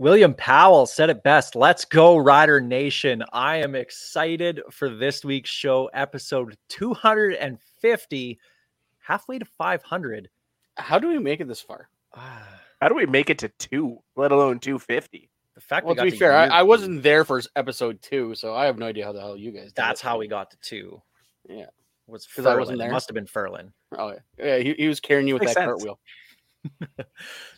William Powell said it best. Let's go, Rider Nation. I am excited for this week's show, episode 250, halfway to 500. How do we make it this far? Ah. How do we make it to two, let alone 250? The fact Well, we to got be fair, I, I wasn't there for episode two, so I have no idea how the hell you guys. Did That's it. how we got to two. Yeah. Was 'Cause I wasn't Furlan. It there? Must have been Furlan. Oh yeah, yeah. He, he was carrying you with Makes that sense. cartwheel.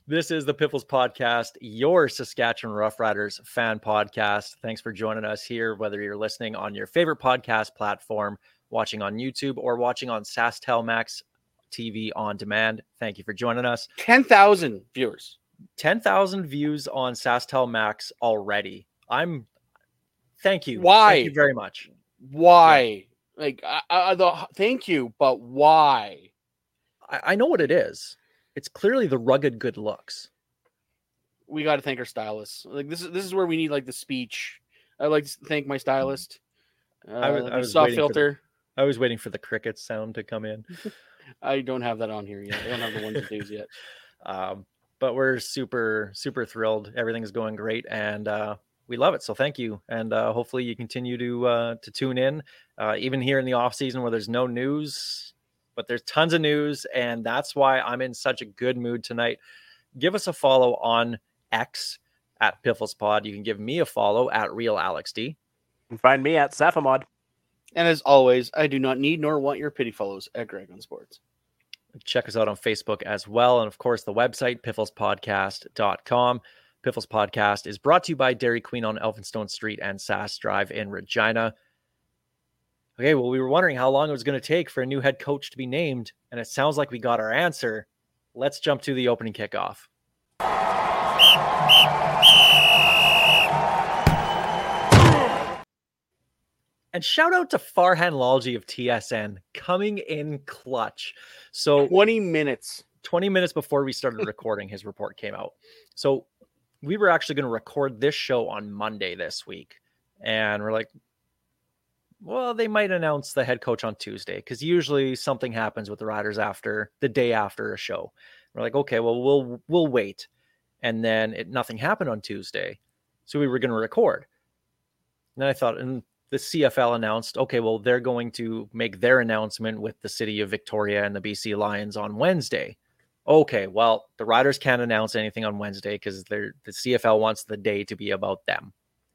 This is the Piffles Podcast, your Saskatchewan Roughriders fan podcast. Thanks for joining us here, whether you're listening on your favorite podcast platform, watching on YouTube, or watching on SaskTel Max TV on demand. Thank you for joining us. Ten thousand viewers. 10,000 views on SaskTel Max already. I'm thank you. Why? Thank you very much. Why? Like, I, I, the thank you, but why? I, I know what it is. It's clearly the rugged good looks. We got to thank our stylists. Like this is this is where we need like the speech. I'd like to thank my stylist. Uh, I was- I was soft for the- filter. I was waiting for the cricket sound to come in. I don't have that on here yet. I don't have the ones and twos yet. Um, but we're super, super thrilled. Everything's going great and uh, we love it. So thank you. And uh, hopefully you continue to uh, to tune in, uh, even here in the off season where there's no news, but there's tons of news. And that's why I'm in such a good mood tonight. Give us a follow on X at Piffles Pod. You can give me a follow at Real Alex D. You can find me at Saphamod. And as always, I do not need nor want your pity follows at Greg on Sports. check us out on Facebook as well. And of course, the website, pifflespodcast.com. Piffles Podcast is brought to you by Dairy Queen on Elphinstone Street and Sask Drive in Regina. Okay, well, we were wondering how long it was going to take for a new head coach to be named, and it sounds like we got our answer. Let's jump to the opening kickoff. And shout out to Farhan Lalji of TSN coming in clutch. So 20 minutes. 20 minutes before we started recording, his report came out. So we were actually going to record this show on Monday this week. And we're like, well, they might announce the head coach on Tuesday because usually something happens with the riders after the day after a show. We're like, okay, well, we'll we'll wait. And then it nothing happened on Tuesday. So we were going to record. And then I thought, and the CFL announced, okay, well, they're going to make their announcement with the city of Victoria and the BC Lions on Wednesday. Okay, well, the riders can't announce anything on Wednesday because they're the CFL wants the day to be about them.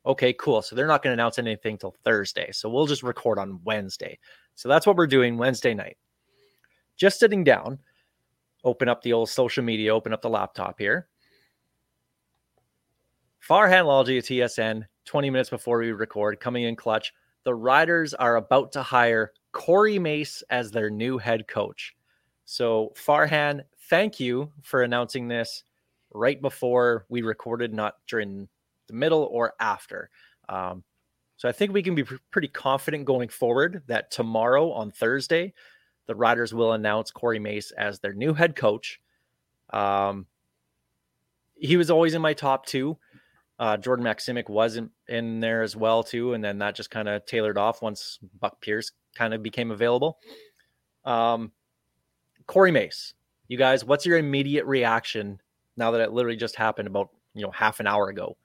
Okay, cool. So they're not going to announce anything till Thursday. So we'll just record on Wednesday. So that's what we're doing Wednesday night. Just sitting down, open up the old social media, open up the laptop here. Farhan Lalji at TSN, 20 minutes before we record, coming in clutch. The Riders are about to hire Corey Mace as their new head coach. So, Farhan, thank you for announcing this right before we recorded, not during the middle or after. Um, so, I think we can be pr- pretty confident going forward that tomorrow on Thursday, the Riders will announce Corey Mace as their new head coach. Um, he was always in my top two. Uh, Jordan Maximic wasn't in there as well too, and then that just kind of tailored off once Buck Pierce kind of became available. Um, Corey Mace, you guys, what's your immediate reaction now that it literally just happened about you know half an hour ago?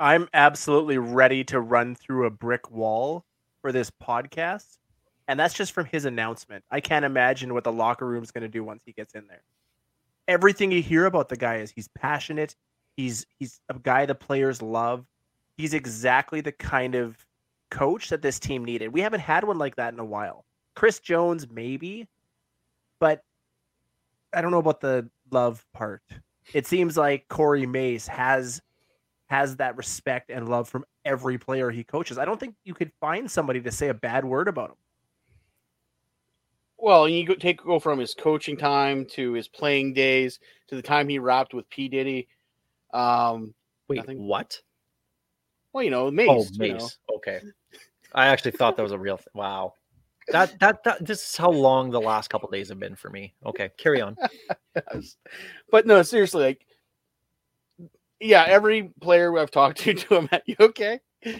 I'm absolutely ready to run through a brick wall for this podcast. And that's just from his announcement. I can't imagine what the locker room's going to do once he gets in there. Everything you hear about the guy is he's passionate. He's he's a guy the players love. He's exactly the kind of coach that this team needed. We haven't had one like that in a while. Chris Jones maybe, but I don't know about the love part. It seems like Corey Mace has has that respect and love from every player he coaches. I don't think you could find somebody to say a bad word about him. Well, you go, take go from his coaching time to his playing days to the time he rapped with P Diddy. Um, Wait, Nothing. what? well, you know, Mace. oh, you know. Okay. I actually thought that was a real thing. Wow. That, that that this is how long the last couple days have been for me. Okay, carry on. but no, seriously, like, yeah, every player I've talked to, to him, you okay? Uh,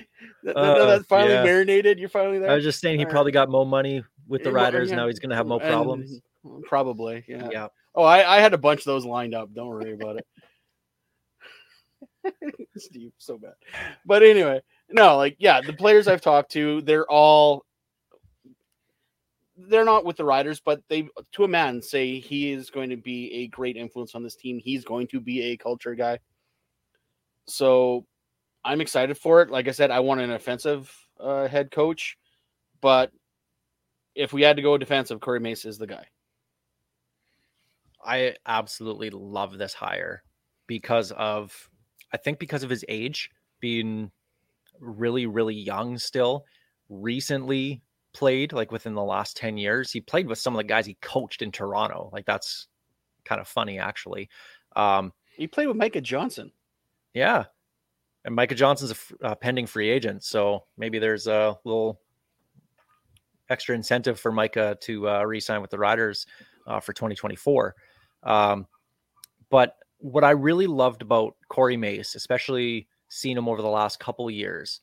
that's finally yeah. marinated. You're finally there. I was just saying he All right. probably got more money with the Riders. yeah. Now he's gonna have no And- problems. Probably, yeah. Yeah. Oh, I, I had a bunch of those lined up. Don't worry about it. Steve, so bad. But anyway, no, like yeah, the players I've talked to, they're all they're not with the riders, but they to a man say he is going to be a great influence on this team. He's going to be a culture guy. So I'm excited for it. Like I said, I want an offensive uh, head coach, but if we had to go defensive, Corey Mace is the guy. I absolutely love this hire because of I think because of his age being really really young still recently played like within the last 10 years he played with some of the guys he coached in Toronto like that's kind of funny actually um He played with Micah Johnson. Yeah and Micah Johnson's a f- uh, pending free agent so maybe there's a little extra incentive for Micah to uh, re-sign with the Riders uh, for 2024 um, but what I really loved about Corey Mace, especially seeing him over the last couple years,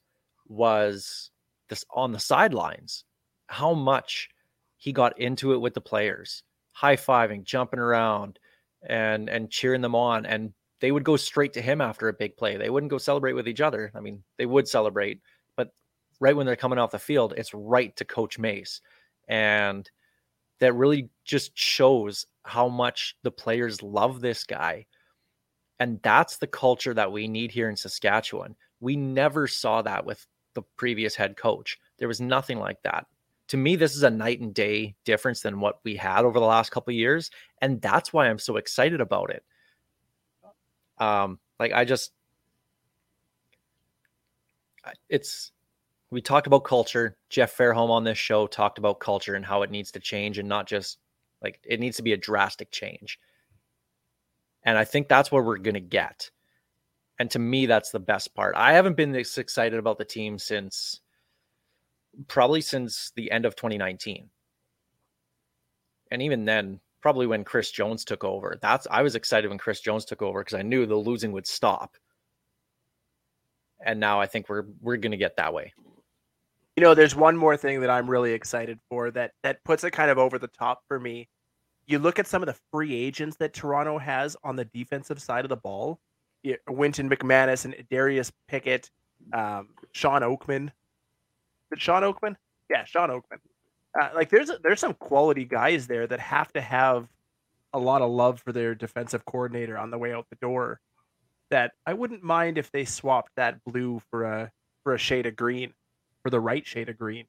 was this on the sidelines, how much he got into it with the players, high fiving, jumping around, and and cheering them on. And they would go straight to him after a big play. They wouldn't go celebrate with each other. I mean, they would celebrate, but right when they're coming off the field, it's right to Coach Mace. And that really just shows how much the players love this guy. And that's the culture that we need here in Saskatchewan. We never saw that with the previous head coach. There was nothing like that. To me, this is a night and day difference than what we had over the last couple of years. And that's why I'm so excited about it. Um, like I just it's we talked about culture. Jeff Fairholm on this show talked about culture and how it needs to change and not just like it needs to be a drastic change. And I think that's what we're going to get. And to me, that's the best part. I haven't been this excited about the team since probably since the end of 2019. And even then, probably when Chris Jones took over. That's I was excited when Chris Jones took over because I knew the losing would stop. And now I think we're we're going to get that way. You know, there's one more thing that I'm really excited for that that puts it kind of over the top for me. You look at some of the free agents that Toronto has on the defensive side of the ball. Wynton McManis and Darius Pickett, um, Shawn Oakman. Is Shawn Oakman? Yeah, Shawn Oakman. Uh, like there's there's some quality guys there that have to have a lot of love for their defensive coordinator on the way out the door. That I wouldn't mind if they swapped that blue for a for a shade of green, for the right shade of green.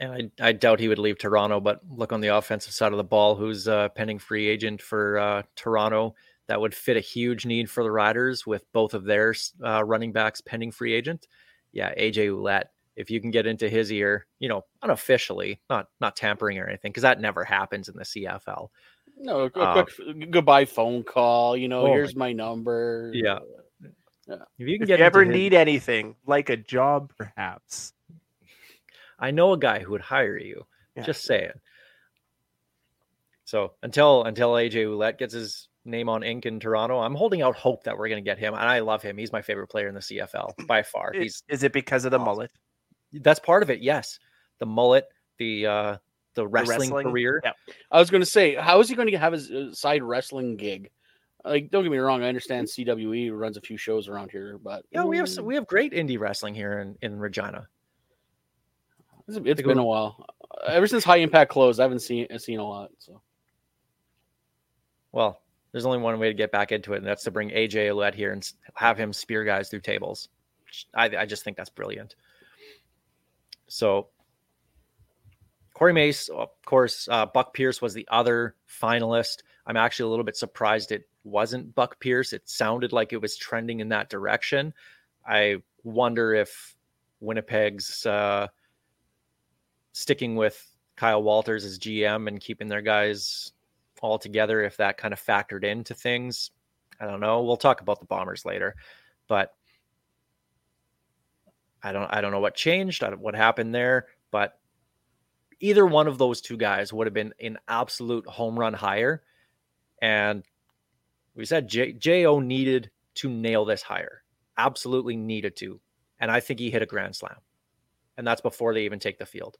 And I, I doubt he would leave Toronto, but look on the offensive side of the ball, who's a pending free agent for uh, Toronto. That would fit a huge need for the Riders with both of their uh, running backs pending free agent. Yeah, AJ Ouellette. If you can get into his ear, you know, unofficially, not not tampering or anything, because that never happens in the CFL. No, a, a Um, goodbye phone call. You know, Oh here's my number. Yeah. Yeah. If you can If get you ever into his- need anything, like a job, perhaps. I know a guy who would hire you. Yeah. Just saying. So until until AJ Ouellette gets his name on ink in Toronto, I'm holding out hope that we're going to get him. And I love him. He's my favorite player in the CFL by far. Is, He's is it because of the awesome. mullet? That's part of it. Yes, the mullet, the uh, the wrestling, wrestling? career. Yeah. I was going to say, how is he going to have his uh, side wrestling gig? Like, don't get me wrong, I understand CWE runs a few shows around here, but Yeah, we have some, mm, we have great indie wrestling here in, in Regina. it's, it's been a while. Ever since High Impact closed, I haven't seen seen a lot. So Well, there's only one way to get back into it, and that's to bring AJ Ouellette here and have him spear guys through tables. which I, I just think that's brilliant. So, Corey Mace, of course, uh, Buck Pierce was the other finalist. I'm actually a little bit surprised it wasn't Buck Pierce. It sounded like it was trending in that direction. I wonder if Winnipeg's uh, sticking with Kyle Walters as GM and keeping their guys all together, if that kind of factored into things. I don't know. We'll talk about the Bombers later, but I don't I don't know what changed, what happened there, but either one of those two guys would have been an absolute home run hire. And we said J- Jo needed to nail this hire. Absolutely needed to. And I think he hit a grand slam. And that's before they even take the field.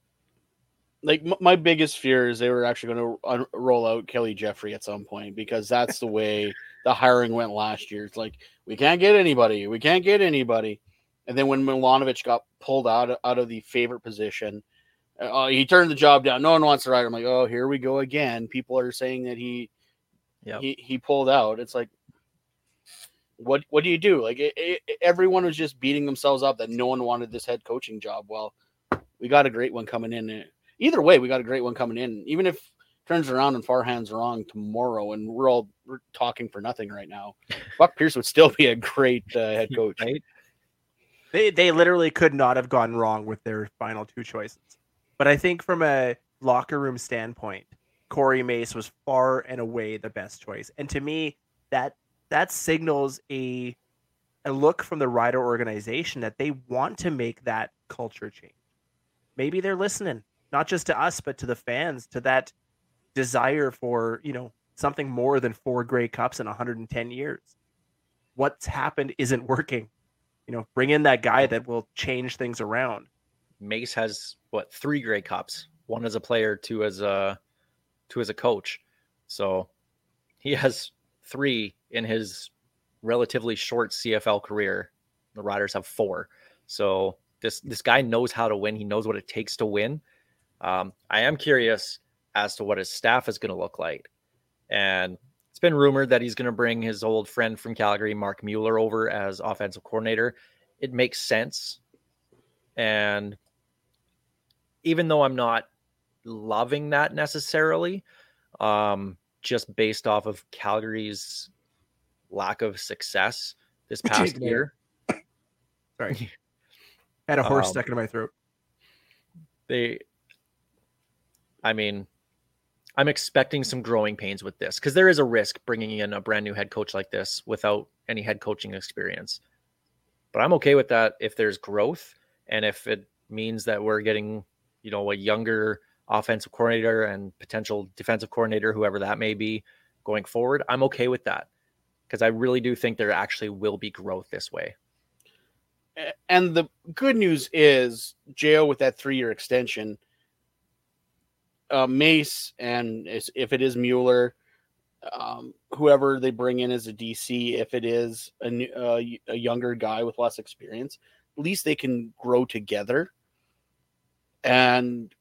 Like my biggest fear is they were actually going to roll out Kelly Jeffrey at some point because that's the way the hiring went last year. It's like we can't get anybody, we can't get anybody. And then when Milanovich got pulled out out of the favorite position, uh, he turned the job down. No one wants to write. I'm like, oh, here we go again. People are saying that he, yep. he he pulled out. It's like, what what do you do? Like it, it, everyone was just beating themselves up that no one wanted this head coaching job. Well, we got a great one coming in. Either way, we got a great one coming in. Even if turns around and Farhan's wrong tomorrow, and we're all we're talking for nothing right now, Buck Pierce would still be a great uh, head coach. Right? They they literally could not have gone wrong with their final two choices. But I think from a locker room standpoint, Corey Mace was far and away the best choice. And to me, that that signals a a look from the rider organization that they want to make that culture change. Maybe they're listening, not just to us, but to the fans, to that desire for, you know, something more than four Grey Cups in 110 years. What's happened isn't working. You know, bring in that guy that will change things around. Mace has what three Grey Cups, one as a player, two as a two as a coach. So he has three in his relatively short CFL career. The Riders have four. So this this guy knows how to win. He knows what it takes to win. Um, I am curious as to what his staff is going to look like, and it's been rumored that he's going to bring his old friend from Calgary, Marc Mueller, over as offensive coordinator. It makes sense, and even though I'm not loving that necessarily, um, just based off of Calgary's lack of success this past year. Sorry. Had a horse um, stuck in my throat. They, I mean, I'm expecting some growing pains with this because there is a risk bringing in a brand new head coach like this without any head coaching experience. But I'm okay with that if there's growth and if it means that we're getting you know, a younger offensive coordinator and potential defensive coordinator, whoever that may be going forward, I'm okay with that because I really do think there actually will be growth this way. And the good news is, Jo with that three year extension, uh, Mace, and if it is Mueller, um, whoever they bring in as a DC, if it is a, a younger guy with less experience, at least they can grow together and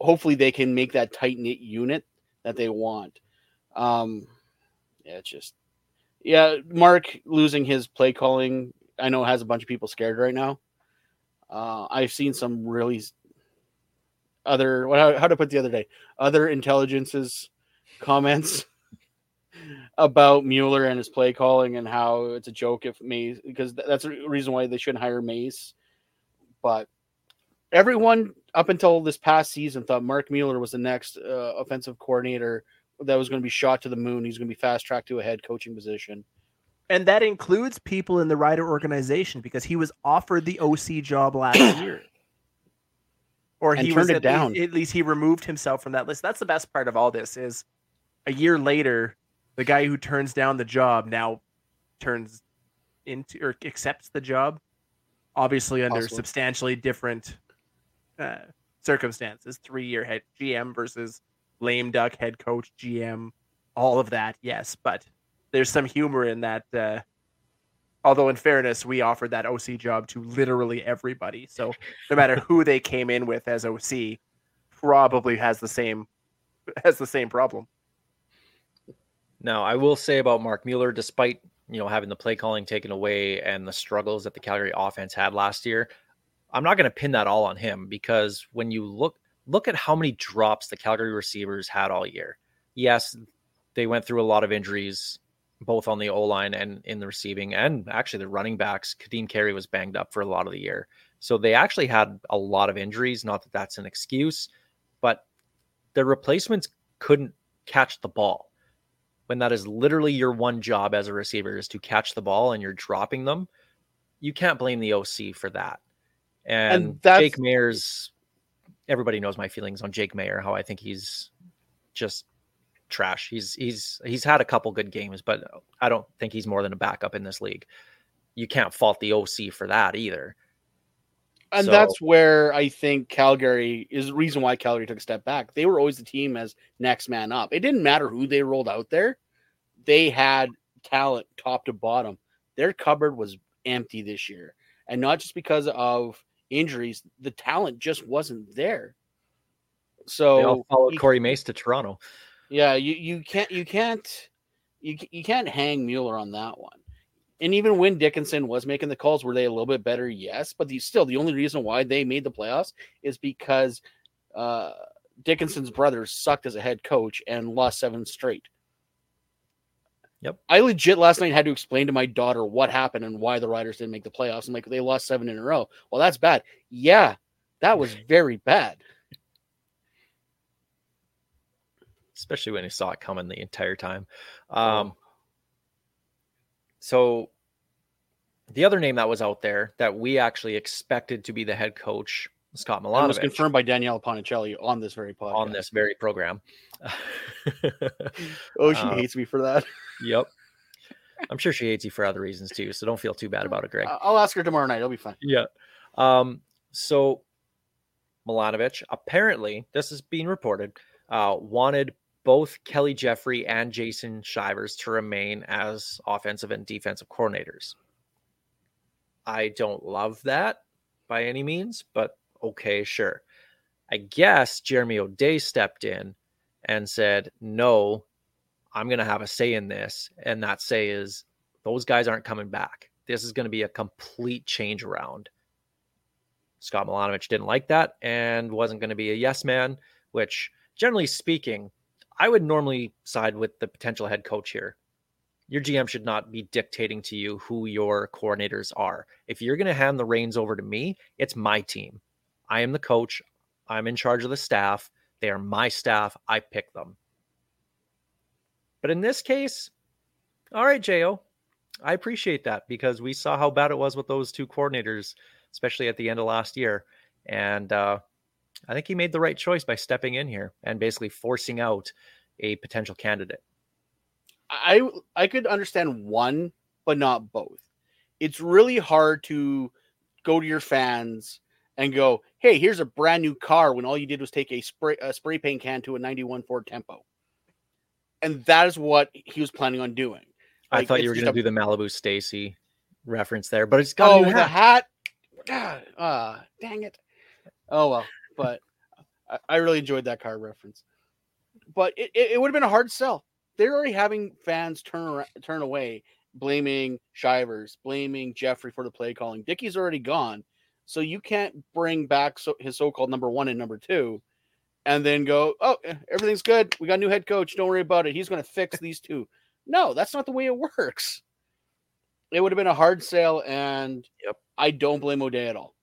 hopefully they can make that tight knit unit that they want. Um, yeah, it's just yeah, Marc losing his play calling, I know has a bunch of people scared right now. Uh, I've seen some really other what how to put the other day other intelligences comments about Mueller and his play calling and how it's a joke if Mace because that's the reason why they shouldn't hire Mace. But everyone up until this past season thought Marc Mueller was the next uh, offensive coordinator that was going to be shot to the moon. He's going to be fast tracked to a head coaching position. And that includes people in the Rider organization because he was offered the OC job last year. Or he turned it down. Least, at least he removed himself from that list. That's the best part of all this is a year later, the guy who turns down the job now turns into or accepts the job, obviously under Possibly. substantially different uh, circumstances. Three year head GM versus lame duck head coach GM, all of that. Yes, but there's some humor in that. Uh, although, in fairness, we offered that OC job to literally everybody. So no matter who they came in with as OC, probably has the same has the same problem. Now, I will say about Marc Mueller, despite you know having the play calling taken away and the struggles that the Calgary offense had last year, I'm not going to pin that all on him because when you look look at how many drops the Calgary receivers had all year. Yes, they went through a lot of injuries both on the O line and in the receiving, and actually the running backs. Ka'Deem Carey was banged up for a lot of the year. So they actually had a lot of injuries. Not that that's an excuse, but the replacements couldn't catch the ball. When that is literally your one job as a receiver is to catch the ball and you're dropping them, you can't blame the OC for that. And, And that's- Jake Maier's everybody knows my feelings on Jake Maier, how I think he's just trash. He's he's he's had a couple good games, but I don't think he's more than a backup in this league. You can't fault the OC for that either. And So- that's where I think Calgary is the reason why Calgary took a step back. They were always the team as next man up. It didn't matter who they rolled out there. They had talent top to bottom. Their cupboard was empty this year. And not just because of injuries, the talent just wasn't there. So They all followed you- Corey Mace to Toronto. Yeah, you, you can't you can't you, you can't hang Mueller on that one. And even when Dickinson was making the calls, were they a little bit better? Yes, but the, still the only reason why they made the playoffs is because uh, Dickinson's brothers sucked as a head coach and lost seven straight. Yep. I legit last night had to explain to my daughter what happened and why the Riders didn't make the playoffs. I'm like, they lost seven in a row. Well, that's bad. Yeah, that was very bad. Especially when he saw it coming the entire time. Um, so the other name that was out there that we actually expected to be the head coach, Scott That was confirmed by Danielle Ponicelli on this very podcast. on this very program. Oh, she Uh, hates me for that. yep. I'm sure she hates you for other reasons too, so don't feel too bad about it, Greg. I'll ask her tomorrow night. It'll be fine. Yeah. Um, so Milanovich, apparently, this is being reported, uh, wanted both Kelly Jeffrey and Jason Shivers to remain as offensive and defensive coordinators. I don't love that by any means, but okay, sure. I guess Jeremy O'Day stepped in and said, no, I'm going to have a say in this. And that say is those guys aren't coming back. This is going to be a complete change around. Scott Milanovich didn't like that and wasn't going to be a yes man, which generally speaking, I would normally side with the potential head coach here. Your GM should not be dictating to you who your coordinators are. If you're going to hand the reins over to me, it's my team. I am the coach. I'm in charge of the staff. They are my staff. I pick them. But in this case, all right, Jo, I appreciate that because we saw how bad it was with those two coordinators, especially at the end of last year. And uh, I think he made the right choice by stepping in here and basically forcing out a potential candidate. I I could understand one, but not both. It's really hard to go to your fans and go, "Hey, here's a brand new car," when all you did was take a spray a spray paint can to a '91 Ford Tempo, and that is what he was planning on doing. I thought you were going to do the Malibu Stacy reference there, but it's got Oh, a new the hat. hat! God, ah, dang it! Oh well, but I, I really enjoyed that car reference. But it, it, it would have been a hard sell. They're already having fans turn around, turn away, blaming Shivers, blaming Jeffrey for the play calling. Dickey's already gone, so you can't bring back so, his so-called number one and number two, and then go, "Oh, eh, everything's good. We got a new head coach. Don't worry about it. He's going to fix these two. No, that's not the way it works. It would have been a hard sale, and Yep. I don't blame O'Day at all.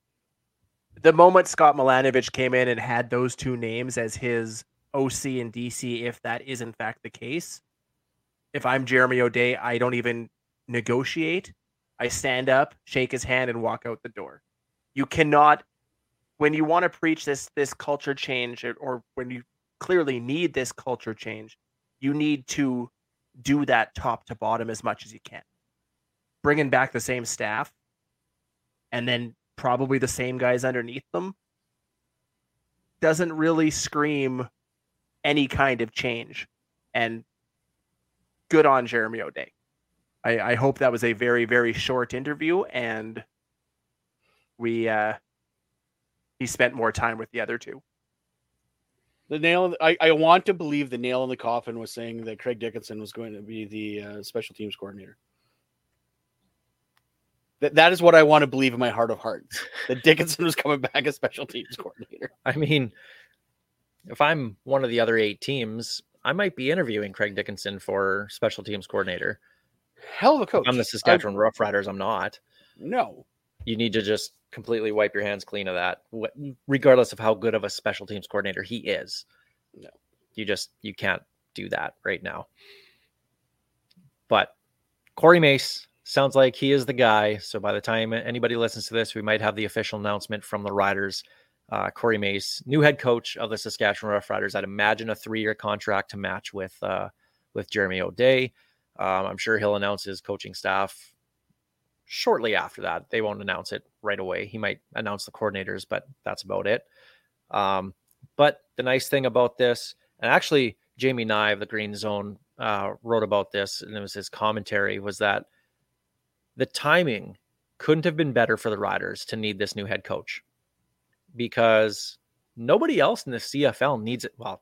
The moment Scott Milanovich came in and had those two names as his OC and DC, if that is in fact the case, if I'm Jeremy O'Day, I don't even negotiate. I stand up, shake his hand, and walk out the door. You cannot, when you want to preach this this culture change, or- when you clearly need this culture change, you need to do that top to bottom as much as you can. Bringing back the same staff, and then probably the same guys underneath them doesn't really scream any kind of change. And good on Jeremy O'Day. I, I hope that was a very, very short interview and we uh he spent more time with the other two. The nail. I, I want to believe the nail in the coffin was saying that Craig Dickinson was going to be the uh, special teams coordinator. That that is what I want to believe in my heart of hearts. That Dickinson was coming back as special teams coordinator. I mean, if I'm one of the other eight teams, I might be interviewing Craig Dickinson for special teams coordinator. Hell of a coach. I'm the Saskatchewan Roughriders. I'm not. no. You need to just completely wipe your hands clean of that, regardless of how good of a special teams coordinator he is. No. You just you can't do that right now. But Corey Mace sounds like he is the guy. So by the time anybody listens to this, we might have the official announcement from the Riders. Uh, Corey Mace, new head coach of the Saskatchewan Roughriders. I'd imagine a three-year contract to match with uh, with Jeremy O'Day. Um, I'm sure he'll announce his coaching staff shortly after that. They won't announce it right away. He might announce the coordinators, but that's about it. Um, but the nice thing about this, and actually, Jamie Nye of the Green Zone uh, wrote about this, and it was his commentary, was that the timing couldn't have been better for the Riders to need this new head coach because nobody else in the CFL needs it. Well,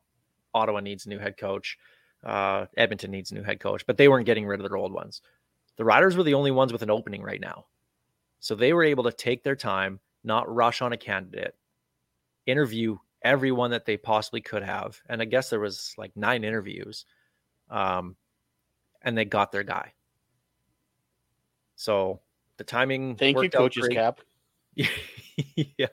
Ottawa needs a new head coach. Uh, Edmonton needs a new head coach, but they weren't getting rid of their old ones. The Riders were the only ones with an opening right now. So they were able to take their time, not rush on a candidate, interview everyone that they possibly could have. And I guess there was like nine interviews. Um, and they got their guy. So the timing. Thank you, coaches great. cap. yeah.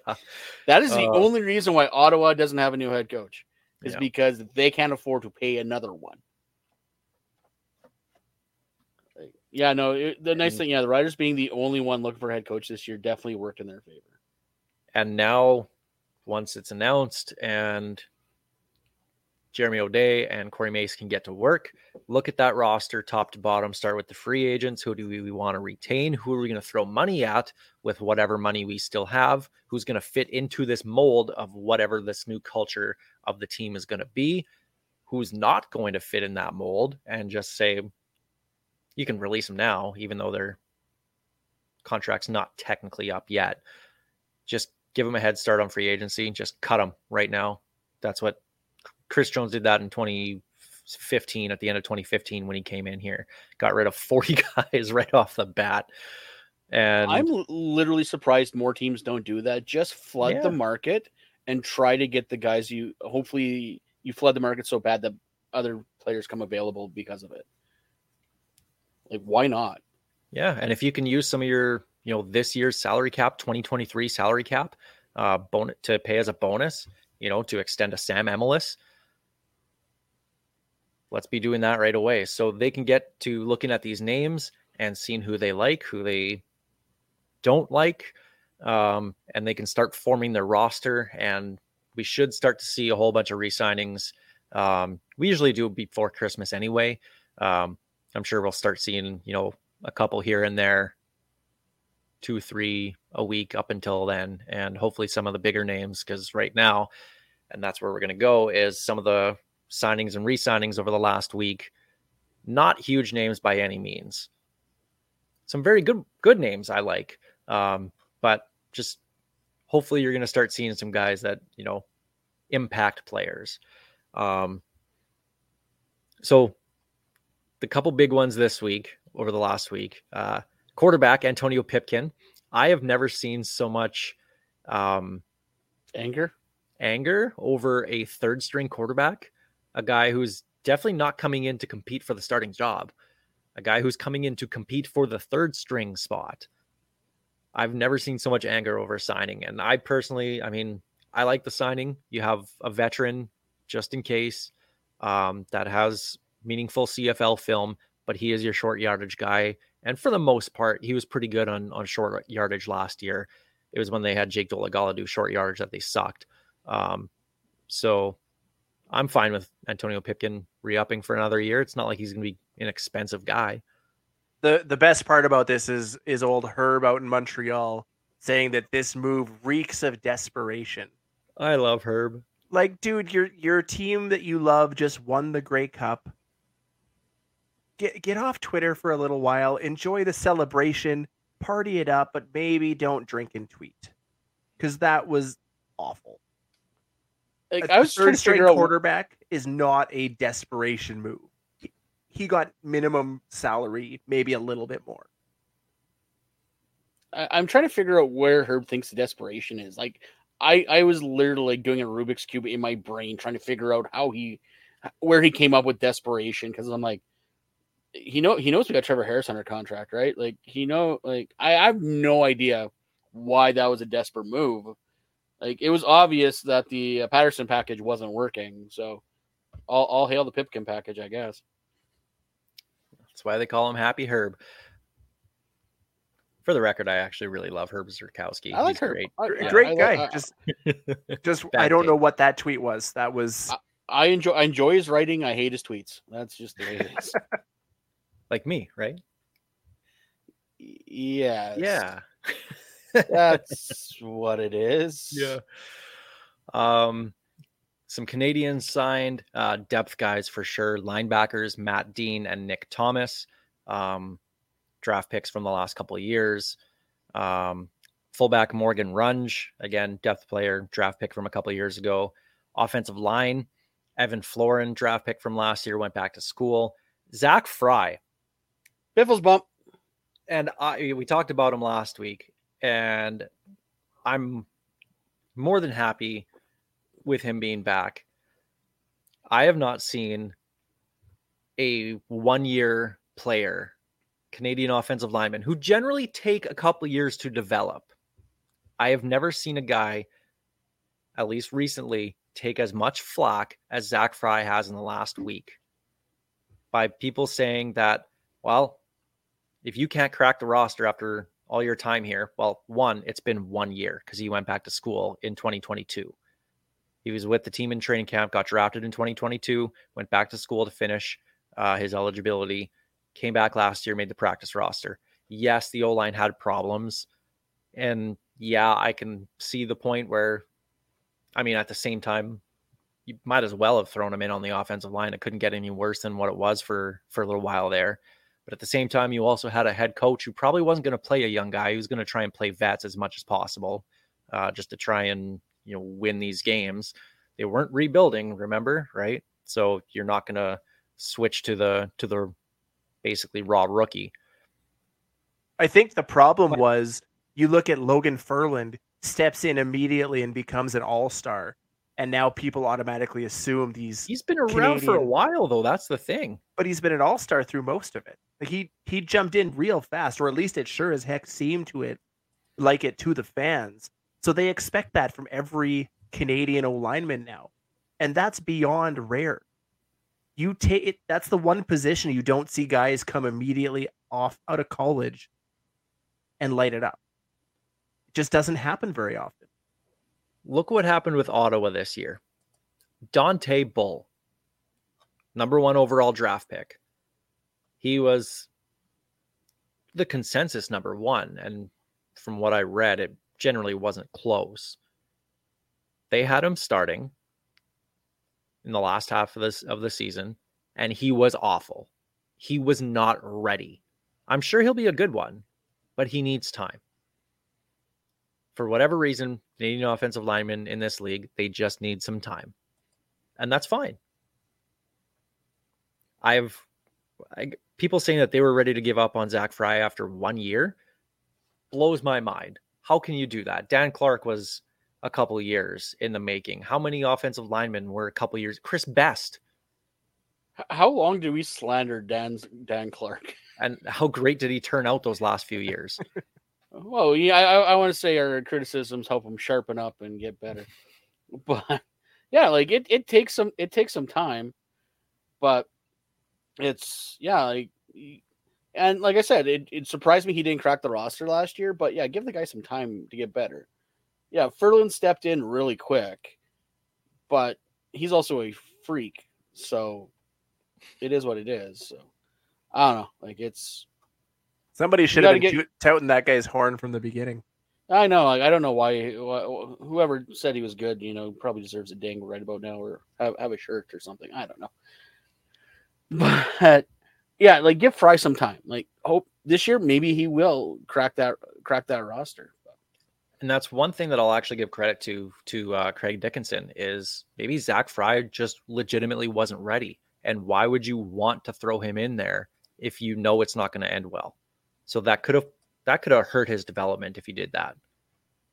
That is the Uh, only reason why Ottawa doesn't have a new head coach. Is Yeah. because they can't afford to pay another one. Yeah, no. It, the nice And- thing, yeah, the Riders being the only one looking for head coach this year definitely worked in their favor. And now, once it's announced and Jeremy O'Day and Corey Mace can get to work, look at that roster top to bottom. Start with the free agents. Who do we, we want to retain? Who are we going to throw money at with whatever money we still have? Who's going to fit into this mold of whatever this new culture of the team is going to be? Who's not going to fit in that mold? And just say, you can release them now, even though their contract's not technically up yet. Just give them a head start on free agency. Just cut them right now. That's what Chris Jones did that in 2015 at the end of 2015 when he came in here. Got rid of 40 guys right off the bat. And I'm literally surprised more teams don't do that. Just flood Yeah. the market and try to get the guys you. Hopefully, you flood the market so bad that other players come available because of it. Like, why not? yeah, and if you can use some of your, you know, this year's salary cap, 2023 salary cap, uh, bonus to pay as a bonus, you know, to extend a Sam Emilus, let's be doing that right away. So they can get to looking at these names and seeing who they like, who they don't like, um, and they can start forming their roster. And we should start to see a whole bunch of re-signings. Um, we usually do before Christmas anyway. Um, I'm sure we'll start seeing, you know, a couple here and there, two, three a week up until then, and hopefully some of the bigger names. Because right now, and that's where we're going to go, is some of the signings and re-signings over the last week. Not huge names by any means. Some very good good names I like, um, but just hopefully you're going to start seeing some guys that you know impact players. Um, so the couple big ones this week over the last week, uh, quarterback Antonio Pipkin. I have never seen so much um, Anger. anger over a third string quarterback, a guy who's definitely not coming in to compete for the starting job, a guy who's coming in to compete for the third string spot. I've never seen so much anger over signing. And I personally, I mean, I like the signing. You have a veteran just in case um, that has meaningful CFL film, but he is your short yardage guy. And for the most part, he was pretty good on, on short yardage last year. It was when they had Jake Dolegala do short yardage that they sucked. Um, so I'm fine with Antonio Pipkin re-upping for another year. It's not like he's going to be an expensive guy. the the best part about this is is old Herb out in Montreal saying that this move reeks of desperation. I love Herb. Like, dude, your your team that you love just won the Grey Cup. Get get off Twitter for a little while, enjoy the celebration, party it up, but maybe don't drink and tweet. Cause that was awful. Like, A I was trying third to string figure out. quarterback is not a desperation move. He, he got minimum salary, maybe a little bit more. I, I'm trying to figure out where Herb thinks the desperation is. Like, I I was literally doing a Rubik's cube in my brain trying to figure out how he, where he came up with desperation because I'm like, he know he knows we got Trevor Harris under contract, right? Like he know like I, I have no idea why that was a desperate move. Like it was obvious that the uh, Patterson package wasn't working, so all all hail the Pipkin package, I guess. That's why they call him Happy Herb. For the record, I actually really love Herb Zurkowsky. I like He's Herb. great. I, Great I- great I- guy. I- just just I don't know what that tweet was. That was I enjoy I enjoy his writing. I hate his tweets. That's just the way it is. Like me, right? yes. Yeah. That's what it is. Yeah. Um, some Canadians signed, uh, depth guys for sure. Linebackers Matt Dean and Nick Thomas. Um, draft picks from the last couple of years. Um, fullback Morgan Runge, again depth player, draft pick from a couple of years ago. Offensive line Evan Florin, draft pick from last year, went back to school. Zach Fry, Piffles bump. and I we talked about him last week, and I'm more than happy with him being back. I have not seen a one year player, Canadian offensive lineman, who generally take a couple years to develop. I have never seen a guy, at least recently, take as much flack as Zach Fry has in the last week by people saying that, well, if you can't crack the roster after all your time here, well, one, it's been one year because he went back to school in 2022. He was with the team in training camp, got drafted in 2022, went back to school to finish uh, his eligibility, came back last year, made the practice roster. Yes, the O line had problems. And yeah, I can see the point where, I mean, at the same time, you might as well have thrown him in on the offensive line. It couldn't get any worse than what it was for for a little while there. But at the same time, you also had a head coach who probably wasn't going to play a young guy. He was going to try and play vets as much as possible, uh, just to try and you know win these games. They weren't rebuilding, remember, right? So you're not going to switch to the to the basically raw rookie. I think the problem was you look at Logan Ferland steps in immediately and becomes an all-star. And now people automatically assume these He's been around for a while, though. That's the thing. but he's been an all-star through most of it. Like he he jumped in real fast, or at least it sure as heck seemed to it like it to the fans. So they expect that from every Canadian O lineman now. And that's beyond rare. You take it that's the one position you don't see guys come immediately off out of college and light it up. It just doesn't happen very often. Look what happened with Ottawa this year. Dontae Bull, number one overall draft pick. He was the consensus number one. And from what I read, it generally wasn't close. They had him starting in the last half of this of the season, and he was awful. He was not ready. I'm sure he'll be a good one, but he needs time for whatever reason, Canadian offensive linemen in this league, they just need some time. And that's fine. I've I, people saying that they were ready to give up on Zach Fry after one year blows my mind. How can you do that? Dan Clark was a couple of years in the making. How many offensive linemen were a couple of years? Chris Best. How long do we slander Dan's Dan Clark? And how great did he turn out those last few years? Well, yeah, I, I want to say our criticisms help him sharpen up and get better. But yeah, like it, it takes some it takes some time, but it's yeah, like and like I said, it, it surprised me he didn't crack the roster last year. But yeah, give the guy some time to get better. Yeah, Ferland stepped in really quick, but he's also a freak, so it is what it is. So I don't know, like it's Somebody should have been get- touting that guy's horn from the beginning. I know. Like, I don't know why wh- whoever said he was good, you know, probably deserves a dangle right about now or have, have a shirt or something. I don't know. But yeah, like give Fry some time. Like hope this year maybe he will crack that crack that roster. and that's one thing that I'll actually give credit to to uh, Craig Dickinson is maybe Zach Fry just legitimately wasn't ready. And why would you want to throw him in there if you know it's not going to end well? So that could have that could have hurt his development if he did that.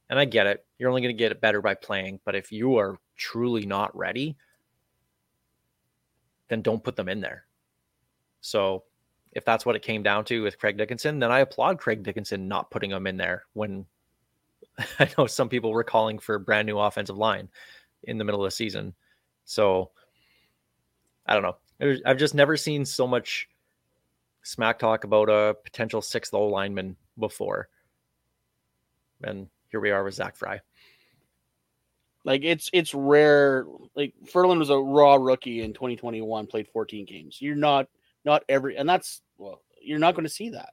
And I get it. You're only going to get it better by playing, but if you are truly not ready, then don't put them in there. So if that's what it came down to with Craig Dickinson, then I applaud Craig Dickinson not putting him in there when I know some people were calling for a brand new offensive line in the middle of the season. So I don't know. I've just never seen so much smack talk about a potential sixth O lineman before. And here we are with Zach Fry. Like it's it's rare. Like Ferland was a raw rookie in 2021, played 14 games. You're not not every, and that's well, you're not going to see that.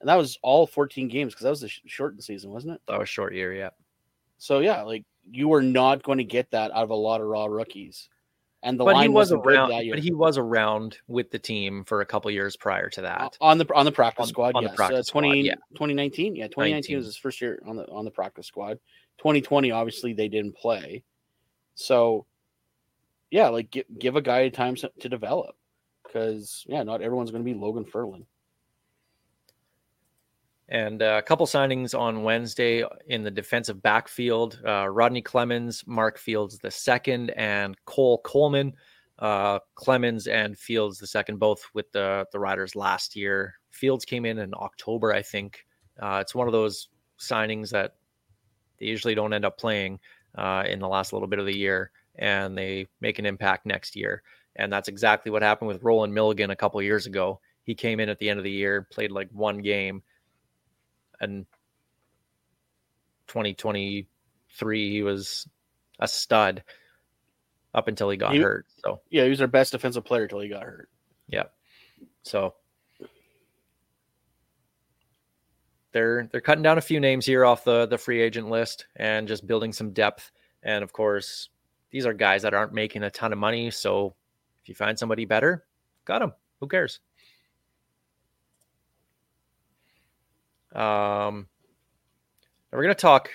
And that was all 14 games because that was a sh- shortened season, wasn't it? That was short year, yeah. So yeah, like you are not going to get that out of a lot of raw rookies. And the but line he was wasn't around. But he was around with the team for a couple years prior to that. on the on the practice On- squad, on the practice uh, 20, squad, yeah. 2019, yeah, 2019 19. was his first year on the on the practice squad. 2020, obviously, they didn't play. So, yeah, like give, give a guy time to develop because yeah, not everyone's going to be Logan Ferland. And uh, a couple signings on Wednesday in the defensive backfield: uh, Rodney Clemons, Mark Fields the second, and Cole Coleman. Uh, Clemons and Fields the second, both with the the Riders last year. Fields came in in October, I think. Uh, it's one of those signings that they usually don't end up playing uh, in the last little bit of the year, and they make an impact next year. And that's exactly what happened with Rolan Milligan a couple years ago. He came in at the end of the year, played like one game, and 2023 he was a stud up until he got He- hurt. So Yeah, he was our best defensive player till he got hurt. yeah. So they're they're cutting down a few names here off the the free agent list and just building some depth. And of course, these are guys that aren't making a ton of money. So if you find somebody better, got them. Who cares? Um, we're gonna talk.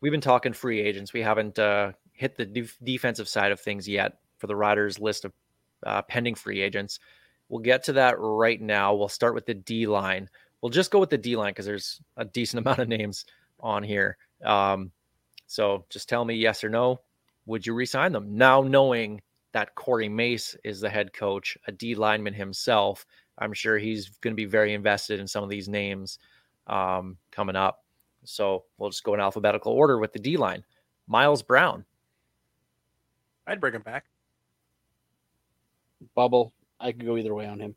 We've been talking free agents. We haven't uh, hit the def- defensive side of things yet for the Riders list of uh, pending free agents. We'll get to that right now. We'll start with the D line. We'll just go with the D line because there's a decent amount of names on here. Um, so just tell me yes or no. Would you resign them now, knowing that Corey Mace is the head coach, a D lineman himself? I'm sure he's going to be very invested in some of these names um, coming up. So we'll just go in alphabetical order with the D line. Miles Brown. I'd bring him back. Bubble, I could go either way on him.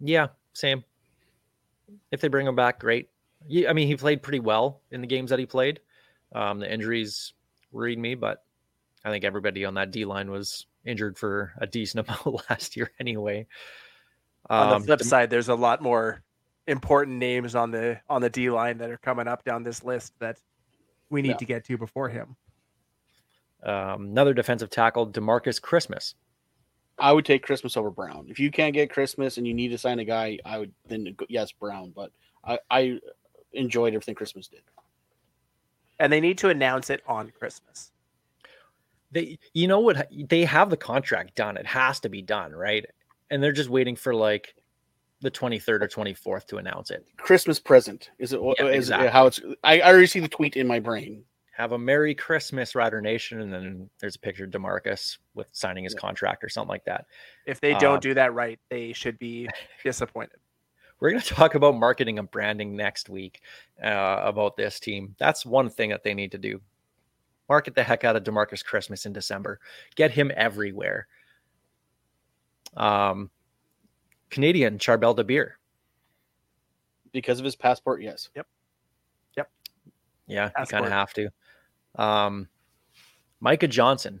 Yeah, same. If they bring him back, great. I mean, he played pretty well in the games that he played. Um, the injuries worried me, but I think everybody on that D line was injured for a decent amount last year anyway. On Um, the flip side, there's a lot more important names on the on the D line that are coming up down this list that we need Yeah. to get to before him. um, another defensive tackle, Demarcus Christmas. I would take Christmas over Brown. If you can't get Christmas and you need to sign a guy, I would then go, yes Brown. But I, I enjoyed everything Christmas did. And they need to announce it on Christmas. They, you know what? They have the contract done. It has to be done, right? And they're just waiting for like the 23rd or 24th to announce it. Christmas present is it? Yeah, is it exactly. how it's? I, I already see the tweet in my brain. have a Merry Christmas, Rider Nation, and then there's a picture of Demarcus with signing his Yeah. contract or something like that. If they don't Um, do that right, they should be disappointed. We're going to talk about marketing and branding next week uh, about this team. That's one thing that they need to do. Market the heck out of Demarcus Christmas in December. Get him everywhere. Um, Canadian Charbel Dabire. Because of his passport, yes. Yep. Yep. Yeah, you kind of have to. Um, Micah Johnson.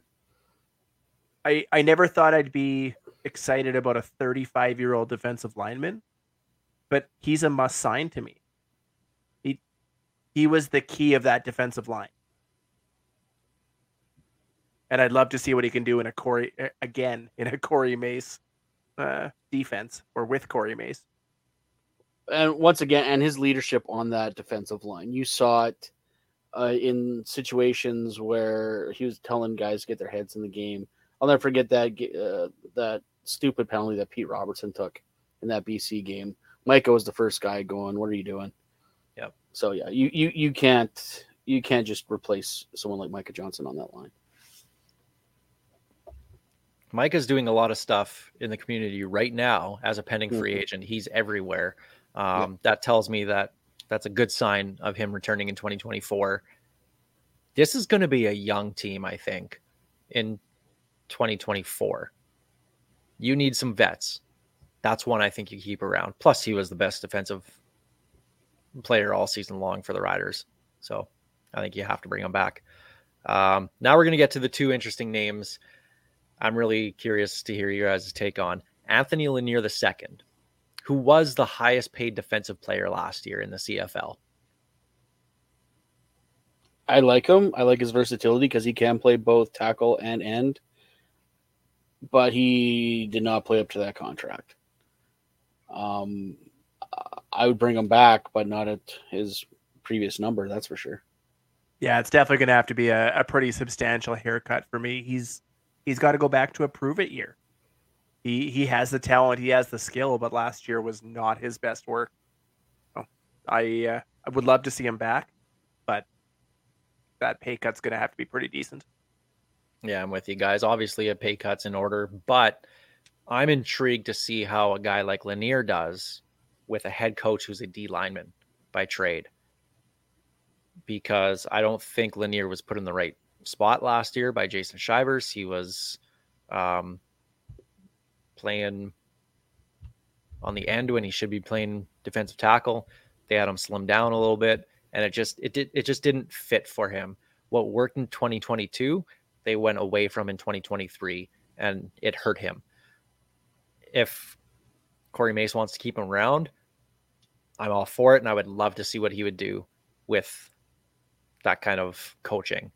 I, I never thought I'd be excited about a 35 year old defensive lineman, but he's a must sign to me. He he was the key of that defensive line. And I'd love to see what he can do in a Corey again in a Corey Mace uh, defense or with Corey Mace. and once again, and his leadership on that defensive line, you saw it uh, in situations where he was telling guys to get their heads in the game. I'll never forget that uh, that stupid penalty that Pete Robertson took in that BC game. Micah was the first guy going, "What are you doing?" Yep. So yeah, you you you can't you can't just replace someone like Micah Johnson on that line. Micah's doing a lot of stuff in the community right now as a pending free Mhm. agent. He's everywhere. Um, That tells me that that's a good sign of him returning in 2024. This is going to be a young team, I think, in 2024. You need some vets. That's one I think you keep around. Plus, he was the best defensive player all season long for the Riders. So I think you have to bring him back. Um, now we're going to get to the two interesting names. I'm really curious to hear you guys' take on Anthony Lanier II, who was the highest paid defensive player last year in the CFL. I like him. I like his versatility because he can play both tackle and end. But he did not play up to that contract. Um, I would bring him back, but not at his previous number. That's for sure. Yeah, it's definitely going to have to be a, a pretty substantial haircut for me. He's he's got to go back to a prove it year. He he has the talent, he has the skill, but last year was not his best work. So I uh, I would love to see him back, but that pay cut's going to have to be pretty decent. Yeah, I'm with you guys. Obviously, a pay cut's in order, but I'm intrigued to see how a guy like Lanier does with a head coach who's a D lineman by trade. Because I don't think Lanier was put in the right spot last year by Jason Shivers. He was um, playing on the end when he should be playing defensive tackle. They had him slim down a little bit, and it just it did it just didn't fit for him. What worked in 2022 they went away from in 2023 and it hurt him. If Corey Mace wants to keep him around, I'm all for it. And I would love to see what he would do with that kind of coaching.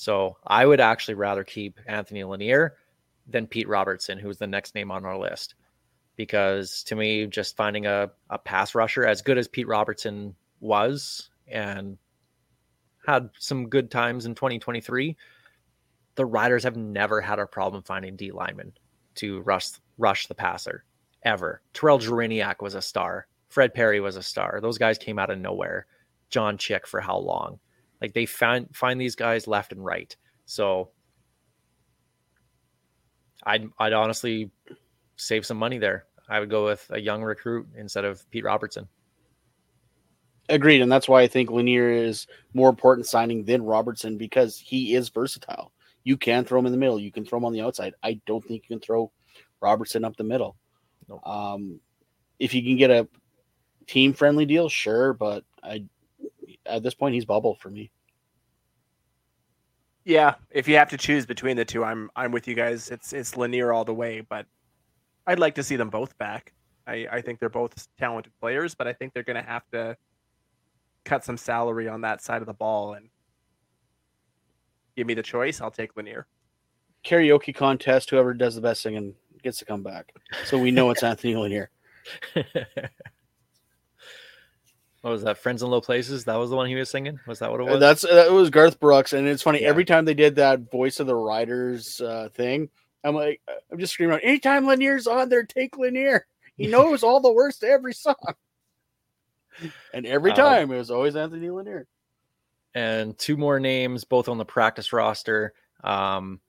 So I would actually rather keep Anthony Lanier than Pete Robertson, who's the next name on our list. Because to me, just finding a, a pass rusher as good as Pete Robertson was and had some good times in 2023 the Riders have never had a problem finding D linemen to rush rush the passer ever. Terrell Jariniak was a star. Fred Perry was a star. Those guys came out of nowhere. John Chick for how long? Like they find find these guys left and right. So I'd I'd honestly save some money there. I would go with a young recruit instead of Pete Robertson. Agreed, and that's why I think Lanier is more important signing than Robertson because he is versatile. You can throw him in the middle. You can throw him on the outside. I don't think you can throw Robertson up the middle. Um, if you can get a team friendly deal, sure, but I at this point he's bubble for me. Yeah, if you have to choose between the two, I'm I'm with you guys. It's it's Lanier all the way, but I'd like to see them both back. I, I think they're both talented players, but I think they're going to have to cut some salary on that side of the ball and give me the choice. I'll take Lanier. Karaoke contest, whoever does the best singing gets to come back. So we know it's Anthony Lanier. what was that? Friends in Low Places? That was the one he was singing? Was that what it was? That's that was Garth Brooks, and it's funny Yeah. every time they did that voice of the Riders uh, thing. I'm like, I'm just screaming out, anytime Lanier's on there, take Lanier. He knows all the words to every song. And every Uh, time it was always Anthony Lanier. and two more names, both on the practice roster. Um,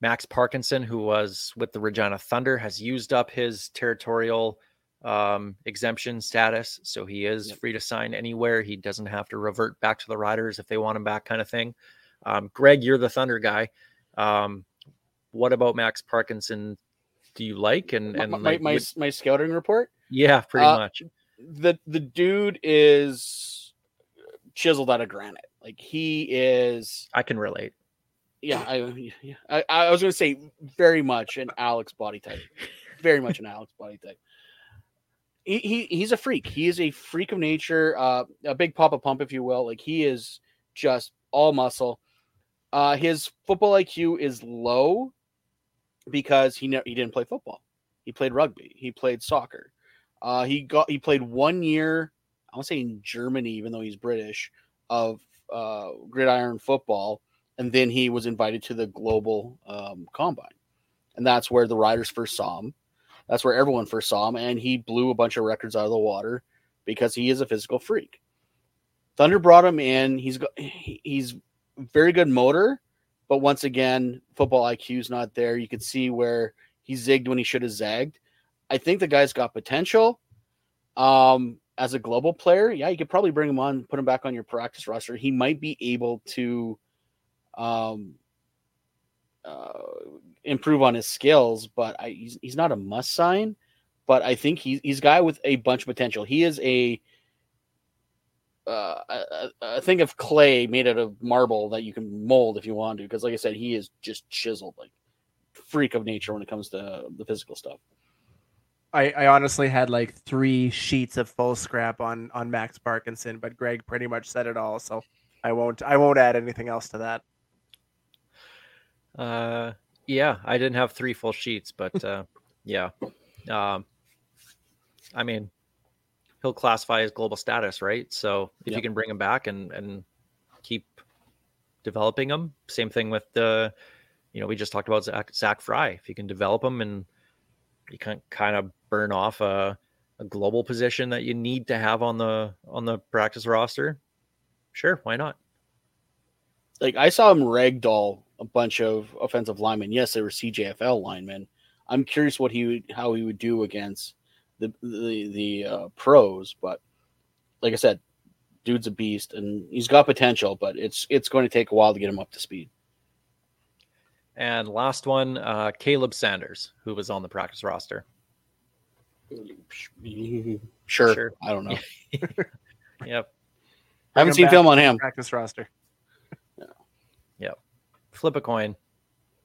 Max Parkinson, who was with the Regina Thunder, has used up his territorial um, exemption status, so he is Yep. free to sign anywhere. He doesn't have to revert back to the Riders if they want him back, kind of thing. Um, Greg, you're the Thunder guy. Um, what about Max Parkinson? Do you like and and my, like, my, my scouting report. yeah, pretty uh, much. The the dude is chiseled out of granite. Like he is I can relate. yeah, I, yeah, I, I was going to say very much an Alex body type, very much an Alex body type. He, he he's a freak. He is a freak of nature, uh, a big papa pump, if you will. Like he is just all muscle. Uh, his football IQ is low because he ne- he didn't play football. He played rugby. He played soccer. Uh, he got he played one year. I want to say in Germany, even though he's British, of uh, gridiron football and then he was invited to the global um, combine and that's where the riders first saw him that's where everyone first saw him and he blew a bunch of records out of the water because he is a physical freak thunder brought him in he's got he's very good motor but once again, football IQ is not there. You could see where he zigged when he should have zagged. I think the guy's got potential. Um, as a global player, yeah, you could probably bring him on, put him back on your practice roster. He might be able to um, uh, improve on his skills, but I, he's, he's not a must sign. But I think he's he's a guy with a bunch of potential. He is a uh, a, a thing of clay made out of marble that you can mold if you want to. Because, like I said, he is just chiseled, like freak of nature when it comes to the physical stuff. I, I honestly had like three sheets of full scrap on on Max Parkinson, but Greg pretty much said it all, so I won't I won't add anything else to that. Uh, yeah, I didn't have three full sheets, but uh, yeah, um, I mean, he'll classify as global status, right? So if yep. you can bring him back and and keep developing him, same thing with the, you know, we just talked about Zach, Zach Fry. If you can develop him and you can kind of burn off a, a global position that you need to have on the on the practice roster, sure, why not? Like I saw him ragdoll a bunch of offensive linemen. Yes, they were CJFL linemen. I'm curious what he would how he would do against the the the uh, pros, but like I said, dude's a beast and he's got potential, but it's it's going to take a while to get him up to speed. And last one, uh, Caleb Sanders, who was on the practice roster. Sure. sure. I don't know. yep. I haven't seen film on him. Practice roster. Flip a coin,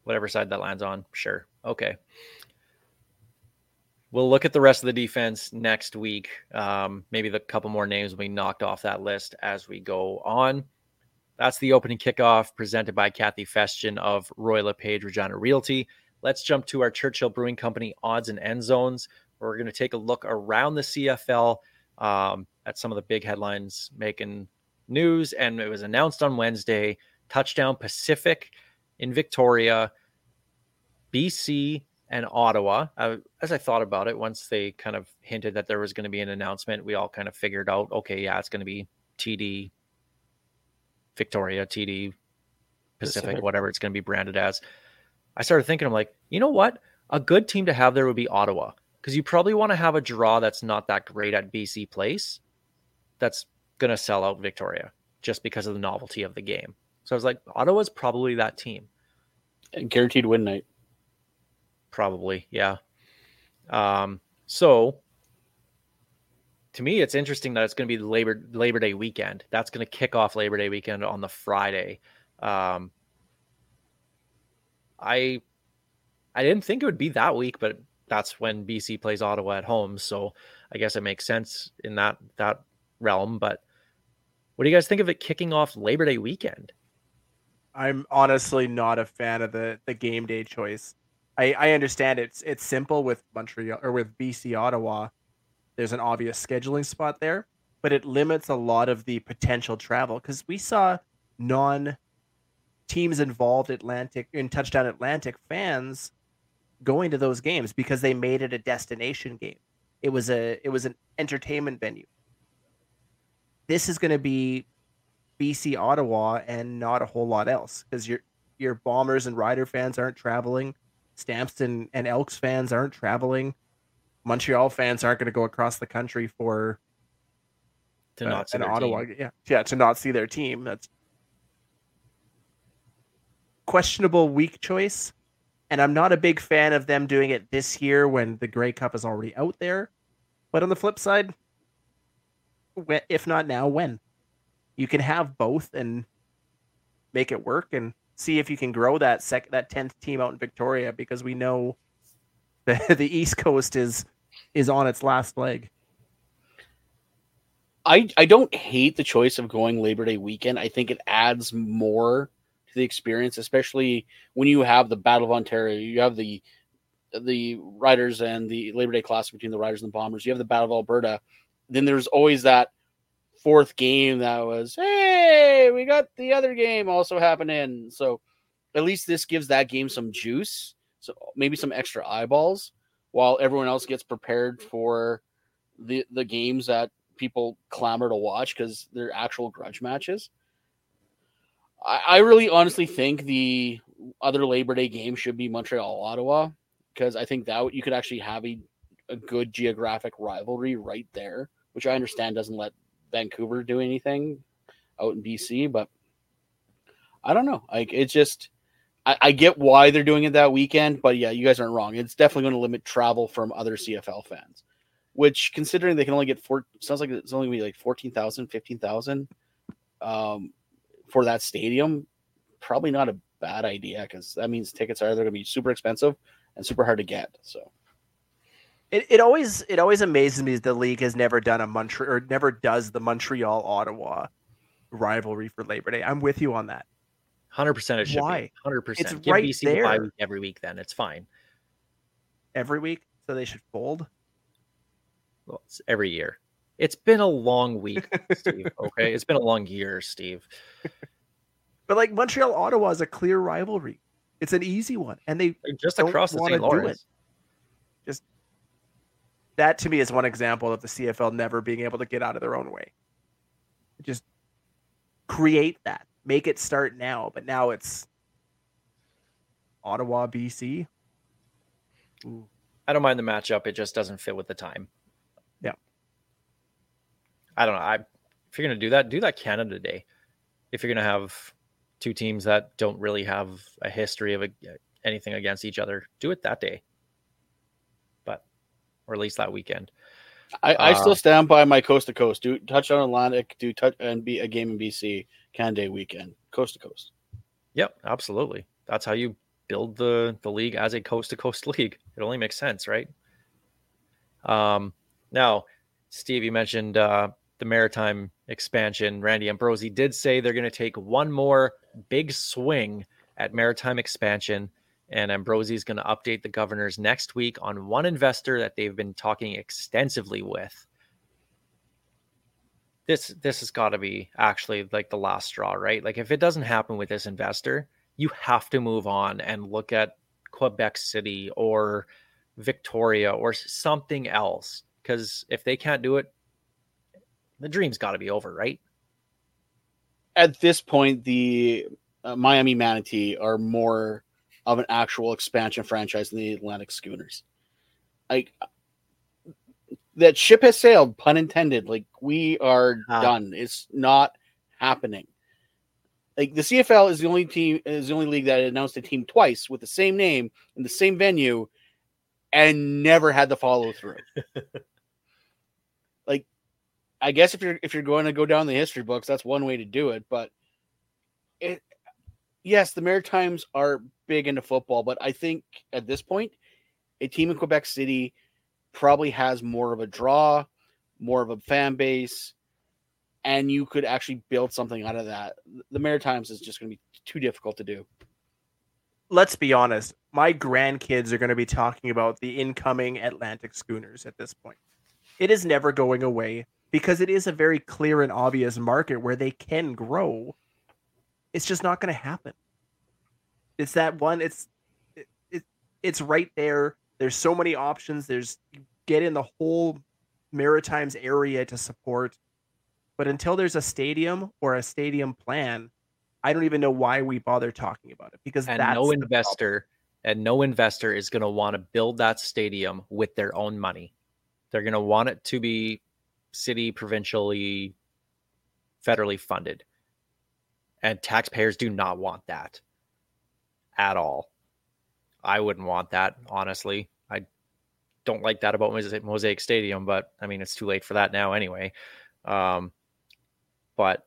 whatever side that lands on. Sure. Okay. We'll look at the rest of the defense next week. Um, maybe the couple more names will be knocked off that list as we go on. That's the opening kickoff presented by Kathy Festian of Royal LePage Regina Realty. Let's jump to our Churchill Brewing Company odds and end zones. We're going to take a look around the CFL um, at some of the big headlines making news. And it was announced on Wednesday touchdown Pacific in Victoria, BC, and Ottawa. Uh, as I thought about it, once they kind of hinted that there was going to be an announcement, we all kind of figured out okay, yeah, it's going to be TD Victoria, TD Pacific, Pacific. whatever it's going to be branded as. I started thinking, I'm like, you know what? A good team to have there would be Ottawa because you probably want to have a draw that's not that great at BC Place that's going to sell out Victoria just because of the novelty of the game. So I was like, Ottawa's probably that team. And guaranteed win night. Probably, yeah. Um, so to me, it's interesting that it's going to be the Labor Labor Day weekend. That's going to kick off Labor Day weekend on the Friday. Um, I I didn't think it would be that week, but that's when BC plays Ottawa at home, so I guess it makes sense in that that realm. But what do you guys think of it kicking off Labor Day weekend? I'm honestly not a fan of the the game day choice. I, I understand it's it's simple with Montreal or with BC Ottawa there's an obvious scheduling spot there, but it limits a lot of the potential travel because we saw non teams involved Atlantic in touchdown Atlantic fans going to those games because they made it a destination game. It was a it was an entertainment venue. This is going to be BC Ottawa and not a whole lot else because your your Bombers and Rider fans aren't traveling, Stamps and, and Elks fans aren't traveling. Montreal fans aren't going to go across the country for to uh, not see an Ottawa, team. yeah, yeah, to not see their team. That's questionable week choice, and I'm not a big fan of them doing it this year when the Grey Cup is already out there. But on the flip side, if not now, when you can have both and make it work and see if you can grow that sec that tenth team out in Victoria because we know the the East Coast is is on its last leg. I I don't hate the choice of going Labor Day weekend. I think it adds more to the experience, especially when you have the Battle of Ontario, you have the the Riders and the Labor Day Classic between the Riders and the Bombers. You have the Battle of Alberta. Then there's always that fourth game that was, hey, we got the other game also happening. So at least this gives that game some juice. So maybe some extra eyeballs while everyone else gets prepared for the the games that people clamor to watch because they're actual grudge matches. I, I really honestly think the other Labor Day game should be Montreal Ottawa because I think that you could actually have a, a good geographic rivalry right there, which I understand doesn't let Vancouver do anything out in BC, but I don't know. Like it's just I, I get why they're doing it that weekend, but yeah, you guys aren't wrong. It's definitely going to limit travel from other CFL fans, which considering they can only get four sounds like it's only gonna be like 14,000, 15,000 um, for that stadium, probably not a bad idea because that means tickets are either to be super expensive and super hard to get. So It, it always it always amazes me that the league has never done a Montreal or never does the Montreal Ottawa rivalry for Labor Day. I'm with you on that. Hundred percent. It should Why? be hundred percent. Give right BC bye there. week every week. Then it's fine. Every week, so they should fold. Well, it's every year. It's been a long week, Steve. Okay, it's been a long year, Steve. But like Montreal Ottawa is a clear rivalry. It's an easy one, and they Just across the St. Lawrence. That to me is one example of the CFL never being able to get out of their own way. Just create that, make it start now. But now it's Ottawa, BC. Ooh. I don't mind the matchup. It just doesn't fit with the time. Yeah. I don't know. I if you're gonna do that, do that Canada Day. If you're gonna have two teams that don't really have a history of a, anything against each other, do it that day. Or at least that weekend. I, I Uh, still stand by my coast to coast. Do touchdown Atlantic, do touch and be a game in BC, Canada Day weekend, coast to coast. Yep, absolutely. That's how you build the the league as a coast to coast league. It only makes sense, right? Um, now, Steve, you mentioned uh, the maritime expansion. Randy Ambrosie did say they're going to take one more big swing at maritime expansion, and Ambrosie is going to update the governors next week on one investor that they've been talking extensively with. This this has got to be actually like the last straw, right? Like if it doesn't happen with this investor, you have to move on and look at Quebec City or Victoria or something else. Because if they can't do it, the dream's got to be over, right? At this point, the uh, Miami Manatee are more of an actual expansion franchise in the Atlantic Schooners. Like that ship has sailed, pun intended. Like we are Ah. done. It's not happening. Like the CFL is the only team is the only league that announced a team twice with the same name in the same venue and never had the follow through. like I guess if you're if you're going to go down the history books, that's one way to do it. But it yes, the Maritimes are big into football, but I think at this point, a team in Quebec City probably has more of a draw, more of a fan base, and you could actually build something out of that. The Maritimes is just going to be too difficult to do. Let's be honest. My grandkids are going to be talking about the incoming Atlantic schooners at this point. It is never going away because it is a very clear and obvious market where they can grow. It's just not going to happen. It's that one. It's it, it it's right there. There's so many options. There's get in the whole Maritimes area to support, but until there's a stadium or a stadium plan, I don't even know why we bother talking about it because And that's no investor and no investor is going to want to build that stadium with their own money. They're going to want it to be city, provincially, federally funded. And taxpayers do not want that at all. I wouldn't want that, honestly. I don't like that about Mosaic, Stadium, but I mean, it's too late for that now anyway. Um, but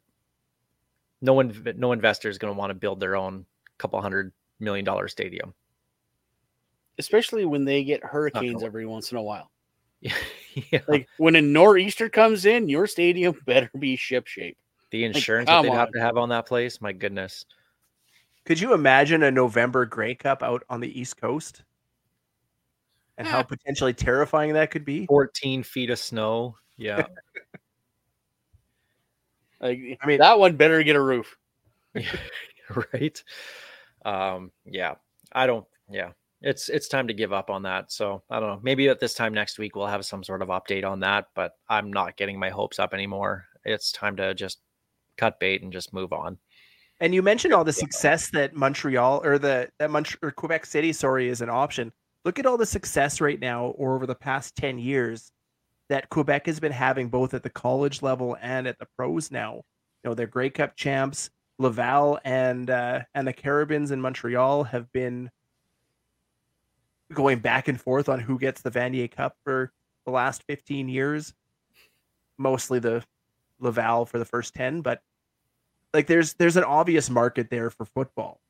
no one, no investor is going to want to build their own couple hundred million dollar stadium. Especially when they get hurricanes every once in a while. yeah. Like when a nor'easter comes in, your stadium better be ship shape. The insurance that they'd have to have on that place. My goodness. Could you imagine a November Grey Cup out on the East Coast? And how potentially terrifying that could be? 14 feet of snow. Yeah. Like I mean- that one better get a roof. right. Um, yeah. I don't, yeah. It's it's time to give up on that. So I don't know. Maybe at this time next week we'll have some sort of update on that, but I'm not getting my hopes up anymore. It's time to just cut bait and just move on. And you mentioned all the success that Montreal or the that Mont- or Quebec City, sorry, is an option. Look at all the success right now, or over the past ten years, that Quebec has been having both at the college level and at the pros. Now, you know they're Grey Cup champs. Laval and uh, and the Carabins in Montreal have been going back and forth on who gets the Vanier Cup for the last 15 years. Mostly the Laval for the first 10, but like there's there's an obvious market there for football.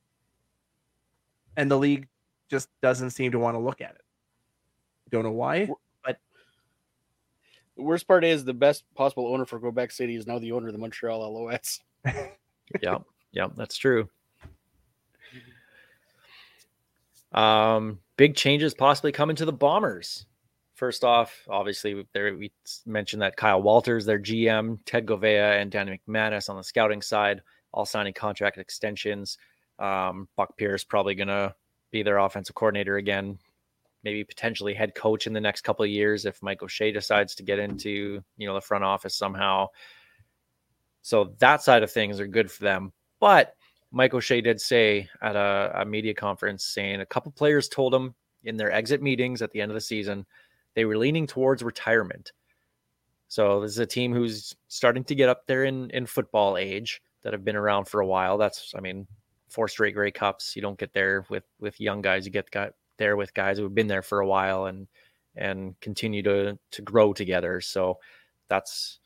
And the league just doesn't seem to want to look at it. Don't know why, but The worst part is the best possible owner for Quebec City is now the owner of the Montreal Als. yeah, yeah, that's true. Um, big changes possibly coming to the Bombers. First off, obviously, there we mentioned that Kyle Walters, their GM, Ted Goveia, and Danny McManus on the scouting side, all signing contract extensions. Um, Buck Pierce probably going to be their offensive coordinator again, maybe potentially head coach in the next couple of years if Mike O'Shea decides to get into you know the front office somehow. So that side of things are good for them. But Mike O'Shea did say at a, a media conference saying a couple players told him in their exit meetings at the end of the season they were leaning towards retirement. So this is a team who's starting to get up there in in football age that have been around for a while. That's I mean four straight Grey Cups. You don't get there with with young guys. You get got there with guys who have been there for a while and and continue to to grow together. So that's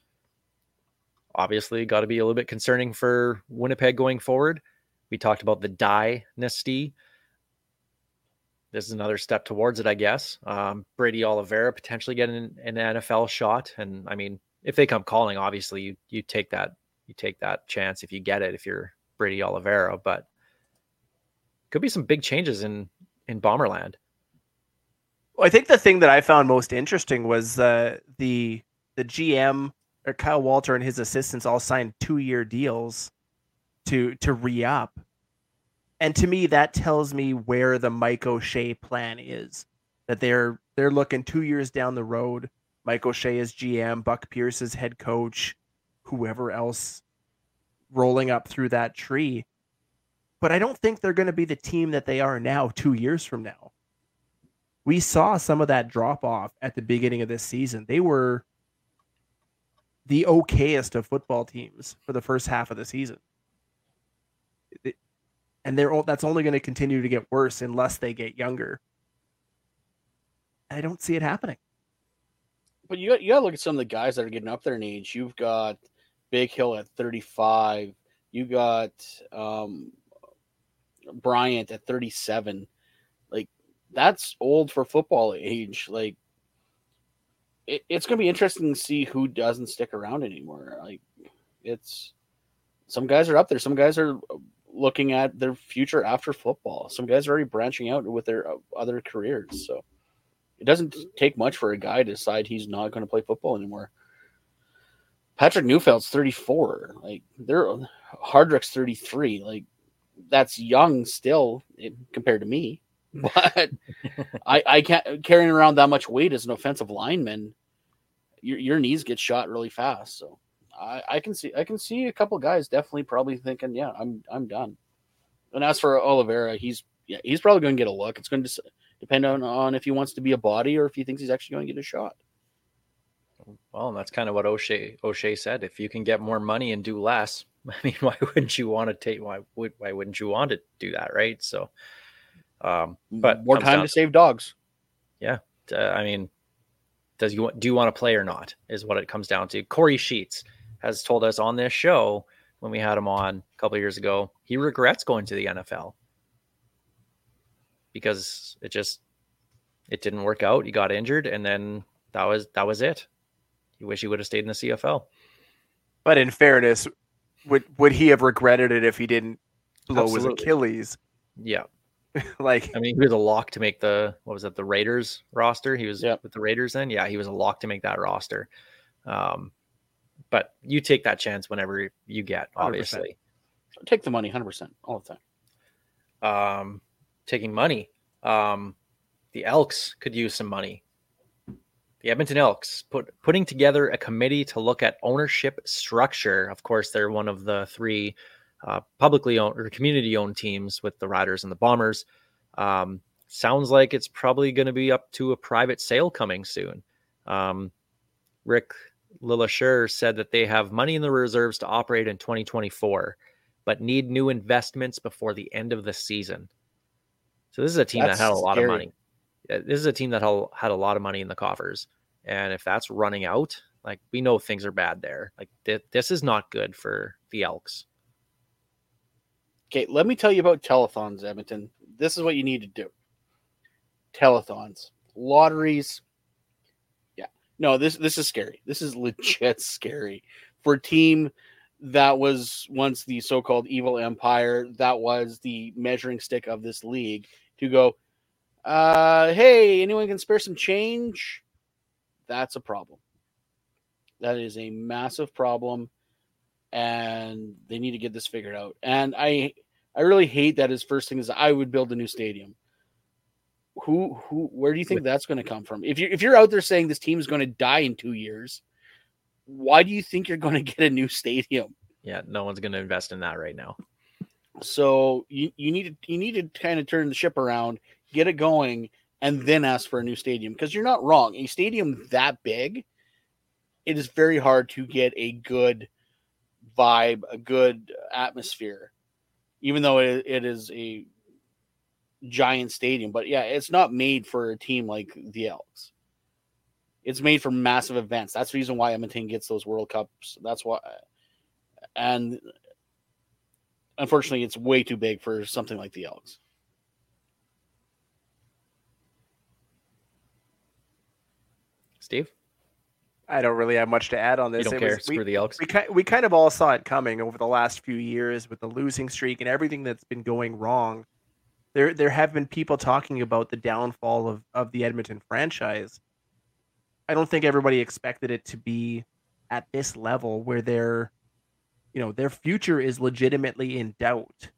obviously got to be a little bit concerning for Winnipeg going forward. We talked about the dynasty. This is another step towards it, I guess. Um, Brady Oliveira potentially getting an, an NFL shot, and I mean, if they come calling, obviously you you take that you take that chance if you get it if you're Brady Oliveira, but could be some big changes in in Bomberland. Well, I think the thing that I found most interesting was uh, the the GM or Kyle Walter and his assistants all signed two year deals to to re up, and to me that tells me where the Mike O'Shea plan is. That they're they're looking two years down the road. Mike O'Shea is GM, Buck Pierce is head coach, whoever else rolling up through that tree. But I don't think they're going to be the team that they are now two years from now we saw some of that drop off at the beginning of this season. They were the okayest of football teams for the first half of the season. And they're all, that's only going to continue to get worse unless they get younger. I don't see it happening. But you you got to look at some of the guys that are getting up there in age. You've got Big Hill at 35. You got um, Bryant at 37. Like that's old for football age. Like it, it's going to be interesting to see who doesn't stick around anymore. Like it's some guys are up there. Some guys are looking at their future after football. Some guys are already branching out with their uh, other careers. So it doesn't take much for a guy to decide he's not going to play football anymore. Patrick Neufeld's 34. Like they're Hardrick's 33. Like that's young still eh, compared to me. But I, I can't carrying around that much weight as an offensive lineman. Your, your knees get shot really fast. So I, I can see I can see a couple guys definitely probably thinking, yeah, I'm I'm done. And as for Oliveira, he's yeah, he's probably going to get a look. It's going to depend on, on if he wants to be a body or if he thinks he's actually going to get a shot. Well, and that's kind of what O'Shea O'Shea said. If you can get more money and do less, I mean, why wouldn't you want to take? Why would why wouldn't you want to do that, right? So, um, but more time to save dogs. uh, I mean, does you do you want to play or not? Is what it comes down to. Kory Sheets has told us on this show when we had him on a couple of years ago, he regrets going to the NFL because it just it didn't work out. He got injured, and then that was that was it. He wish he would have stayed in the CFL. But in fairness, would would he have regretted it if he didn't blow Absolutely. his Achilles? Yeah, like I mean, he was a lock to make the what was it the Raiders roster? He was Yep. with the Raiders then. Yeah, he was a lock to make that roster. Um, but you take that chance whenever you get, 100%. obviously. Take the money 100% all the time. Um, taking money. Um, the Elks could use some money. The Edmonton Elks put putting together a committee to look at ownership structure. Of course, they're one of the three uh, publicly owned or community owned teams with the Riders and the Bombers. Um, sounds like it's probably going to be up to a private sale coming soon. Um, Rick LeLacheur said that they have money in the reserves to operate in 2024, but need new investments before the end of the season. So this is a team That's that had a lot scary. of money. This is a team that had had a lot of money in the coffers, and if that's running out, like we know things are bad there. Like th- this is not good for the Elks. Okay, let me tell you about telethons, Edmonton. This is what you need to do. Telethons, lotteries. No, this this is scary. This is legit scary for a team that was once the so-called evil empire. That was the measuring stick of this league to go. Uh, hey, anyone can spare some change? That's a problem. That is a massive problem and they need to get this figured out. And I I really hate that his first thing is I would build a new stadium. Who who where do you think that's going to come from? If you if you're out there saying this team is going to die in 2 years, why do you think you're going to get a new stadium? Yeah, no one's going to invest in that right now. So you you need to you need to kind of turn the ship around, get it going and then ask for a new stadium because you're not wrong. A stadium that big, it is very hard to get a good vibe, a good atmosphere, even though it, it is a giant stadium. But yeah, it's not made for a team like the Elks. It's made for massive events. That's the reason why Edmonton gets those World Cups. That's why, and unfortunately, it's way too big for something like the Elks. Steve, I don't really have much to add on you this. don't It care. was- we, the Elks. we, we kind of all saw it coming over the last few years with the losing streak and everything that's been going wrong. There, there have been people talking about the downfall of, of the Edmonton franchise. I don't think everybody expected it to be at this level where their, you know, their future is legitimately in doubt.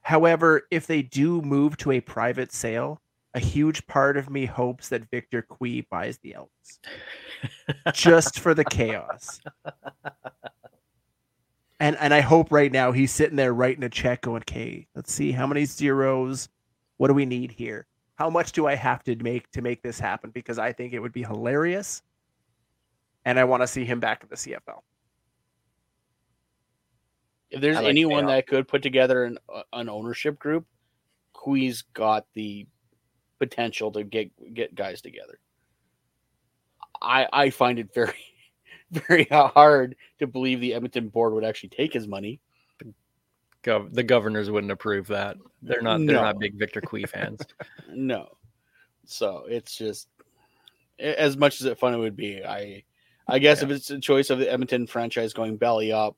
However, if they do move to a private sale, a huge part of me hopes that Victor Cui buys the Elks just for the chaos. And and I hope right now he's sitting there writing a check going, okay, let's see how many zeros, what do we need here? How much do I have to make to make this happen? Because I think it would be hilarious. And I want to see him back in the CFL. If there's like anyone that could put together an uh, an ownership group, Cui's got the potential to get get guys together. I I find it very very hard to believe the Edmonton board would actually take his money. Gov- the governors wouldn't approve that. They're not. They're No. not big Victor Cui fans. No, so it's just as much as it fun it would be. I I guess if it's a choice of the Edmonton franchise going belly up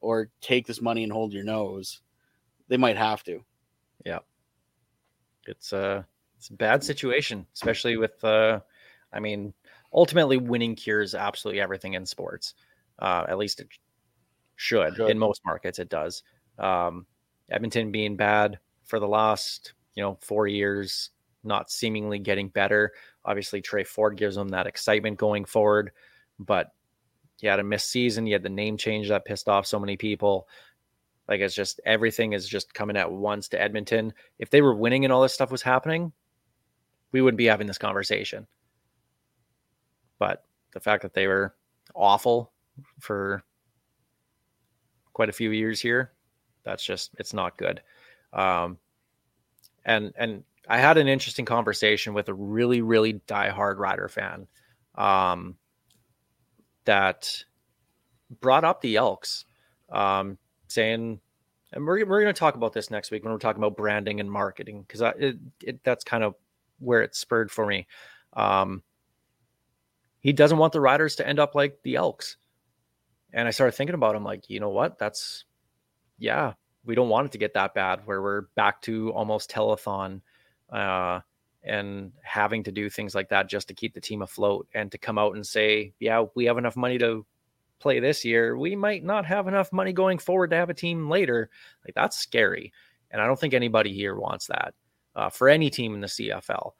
or take this money and hold your nose, they might have to. Yeah. It's a it's a bad situation, especially with uh I mean, ultimately winning cures absolutely everything in sports. Uh at least it should. Should. In most markets it does. Um Edmonton being bad for the last, you know, 4 years, not seemingly getting better. Obviously Tre Ford gives them that excitement going forward, but you had a missed season, you had the name change that pissed off so many people. Like it's just everything is just coming at once to Edmonton. If they were winning and all this stuff was happening, we wouldn't be having this conversation. But the fact that they were awful for quite a few years here, that's just it's not good. Um, and and I had an interesting conversation with a really really diehard Rider fan, um, that brought up the Elks, um, saying, and we're we're going to talk about this next week when we're talking about branding and marketing because that's kind of where it spurred for me. Um, he doesn't want the Riders to end up like the Elks, and I started thinking about him like, you know what? That's yeah, we don't want it to get that bad where we're back to almost telethon uh, and having to do things like that just to keep the team afloat and to come out and say, yeah, we have enough money to play this year. We might not have enough money going forward to have a team later. Like that's scary. And I don't think anybody here wants that uh, for any team in the CFL.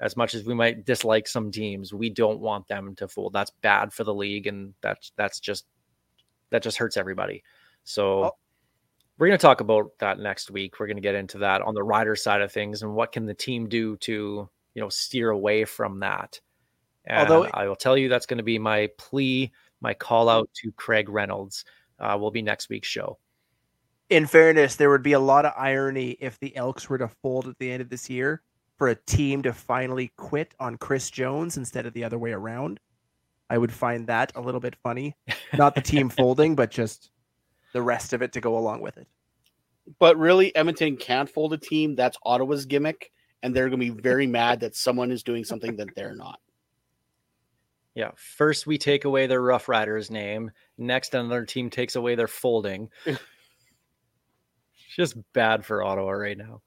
As much as we might dislike some teams, we don't want them to fold. That's bad for the league, and that's that's just that just hurts everybody. So Oh. we're going to talk about that next week. We're going to get into that on the rider side of things and what can the team do to, you know, steer away from that. And Although- I will tell you that's going to be my plea, my call out to Craig Reynolds uh, will be next week's show. In fairness, there would be a lot of irony if the Elks were to fold at the end of this year for a team to finally quit on Chris Jones instead of the other way around. I would find that a little bit funny. Not the team folding, but just the rest of it to go along with it. But really, Edmonton can't fold a team. That's Ottawa's gimmick, and they're going to be very mad that someone is doing something that they're not. Yeah. First, we take away their Rough Riders name. Next, another team takes away their folding. it's just bad for Ottawa right now.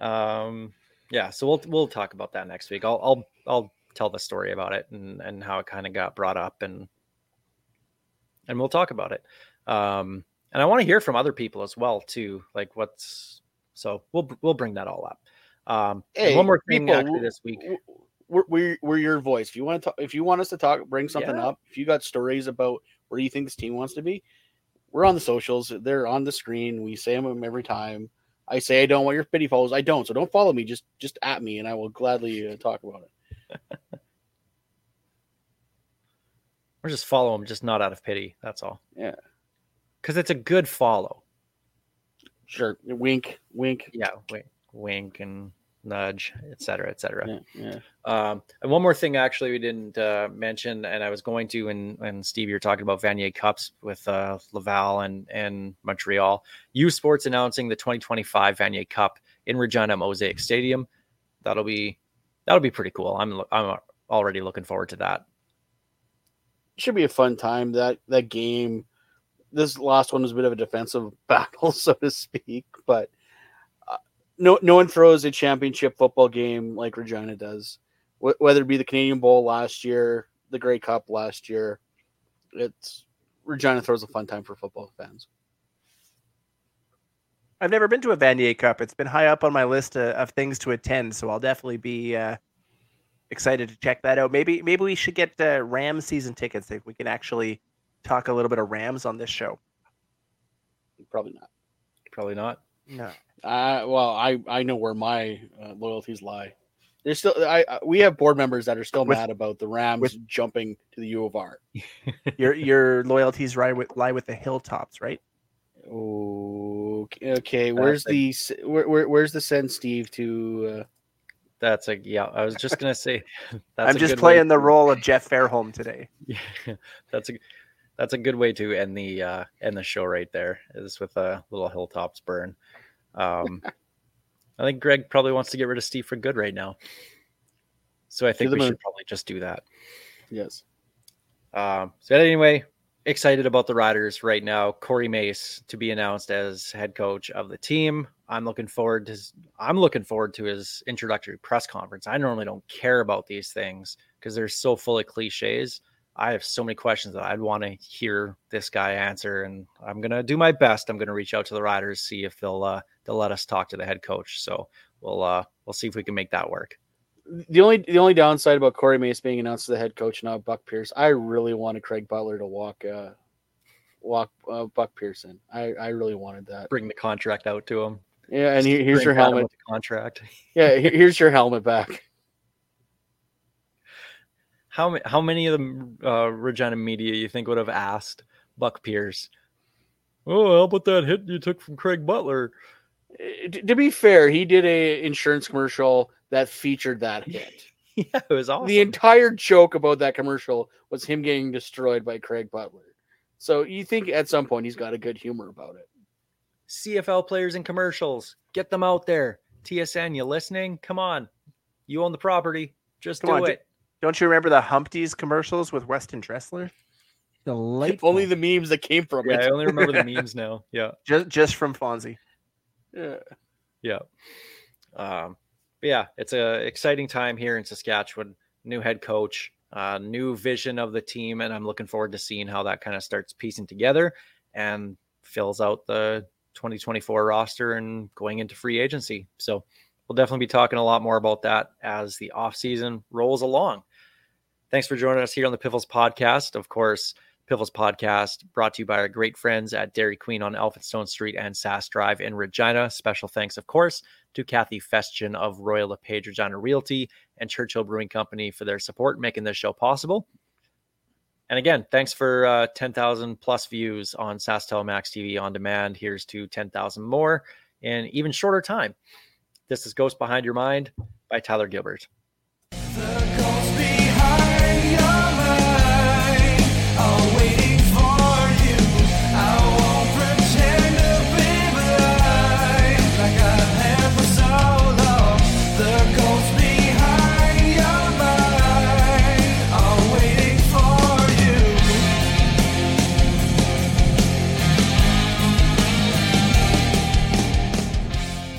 Um, yeah. So we'll we'll talk about that next week. I'll I'll I'll tell the story about it and and how it kind of got brought up and and we'll talk about it. Um, and I want to hear from other people as well too. Like what's so we'll we'll bring that all up. Um, Hey, one more thing people, actually this week. We're, we're, we're your voice. If you want to, talk, if you want us to talk, bring something Yeah. up. If you got stories about where you think this team wants to be, we're on the socials. They're on the screen. We say them every time. I say I don't want your pity follows. I don't. So don't follow me. Just just at me, and I will gladly uh, talk about it. or just follow them, just not out of pity. That's all. Yeah. Because it's a good follow. Sure. Wink, wink. Yeah. Wink, wink and nudge, et cetera, et cetera. Yeah, yeah. Um, and one more thing, actually, we didn't uh, mention, and I was going to, and, and Steve, you're talking about Vanier Cups with uh, Laval and, and Montreal. U Sports announcing the 2025 Vanier Cup in Regina Mosaic Stadium. That'll be that'll be pretty cool. I'm I'm already looking forward to that. should be a fun time. That that game, this last one was a bit of a defensive battle, so to speak. But no no one throws a championship football game like Regina does. Wh- whether it be the Canadian Bowl last year, the Grey Cup last year, it's Regina throws a fun time for football fans. I've never been to a Vanier Cup. It's been high up on my list of, of things to attend, so I'll definitely be uh, excited to check that out. Maybe maybe we should get uh, Rams season tickets if we can actually talk a little bit of Rams on this show. Probably not. Probably not. No. Uh, well, I I know where my uh, loyalties lie. There's still I, I we have board members that are still With- mad about the Rams with- jumping to the U of R. Your your loyalties lie with lie with the hilltops, right? Okay, okay. Where's That's a- the where, where where's the send Steve to? Uh, That's a yeah. I was just gonna say. That's I'm a just good way playing the role of Jeff Fairholm today. Yeah, that's a that's a good way to end the uh end the show right there. Is with a little hilltops burn. Um, I think Greg probably wants to get rid of Steve for good right now. So I think we moon. should probably just do that. yes. Um, so anyway, excited about the Riders right now. Corey Mace to be announced as head coach of the team. I'm looking forward to his, I'm looking forward to his introductory press conference. I normally don't care about these things because they're so full of cliches. I have so many questions that I'd want to hear this guy answer, and I'm gonna do my best. I'm gonna reach out to the Riders, see if they'll uh, they'll let us talk to the head coach. So we'll uh, we'll see if we can make that work. The only the only downside about Corey Mace being announced as the head coach now, Buck Pierce. I really wanted Craig Butler to walk uh, walk uh, Buck Pearson. I I really wanted that. Bring the contract out to him. Yeah, and here, here's your helmet. contract. Yeah, here's your helmet back. How how many of the uh, Regina media you think would have asked Buck Pierce? Oh, how about that hit you took from Craig Butler? Uh, To be fair, he did a insurance commercial that featured that hit. Yeah, it was awesome. The entire joke about that commercial was him getting destroyed by Craig Butler. So you think at some point he's got a good humor about it. CFL players and commercials, get them out there. TSN, you listening? Come on, you own the property. Just Come do on, it. Don't you remember the Humpties commercials with Weston Dressler? Delightful. Only the memes that came from Yeah, I only remember the memes now. Yeah, just just from Fonzie. Yeah. yeah. Um, but yeah, it's a exciting time here in Saskatchewan. New head coach, uh, new vision of the team, and I'm looking forward to seeing how that kind of starts piecing together and fills out the 2024 roster and going into free agency. So we'll definitely be talking a lot more about that as the off season rolls along. Thanks for joining us here on the Piffles podcast. Of course, Piffles podcast brought to you by our great friends at Dairy Queen on Elphinstone Street and Sask Drive in Regina. Special thanks, of course, to Kathy Festian of Royal LePage Regina Realty and Churchill Brewing Company for their support making this show possible. And again, thanks for uh, 10,000 plus views on SaskTel Max TV on demand. Here's to 10,000 more in even shorter time. This is Ghost Behind Your Mind by Tyler Gilbert.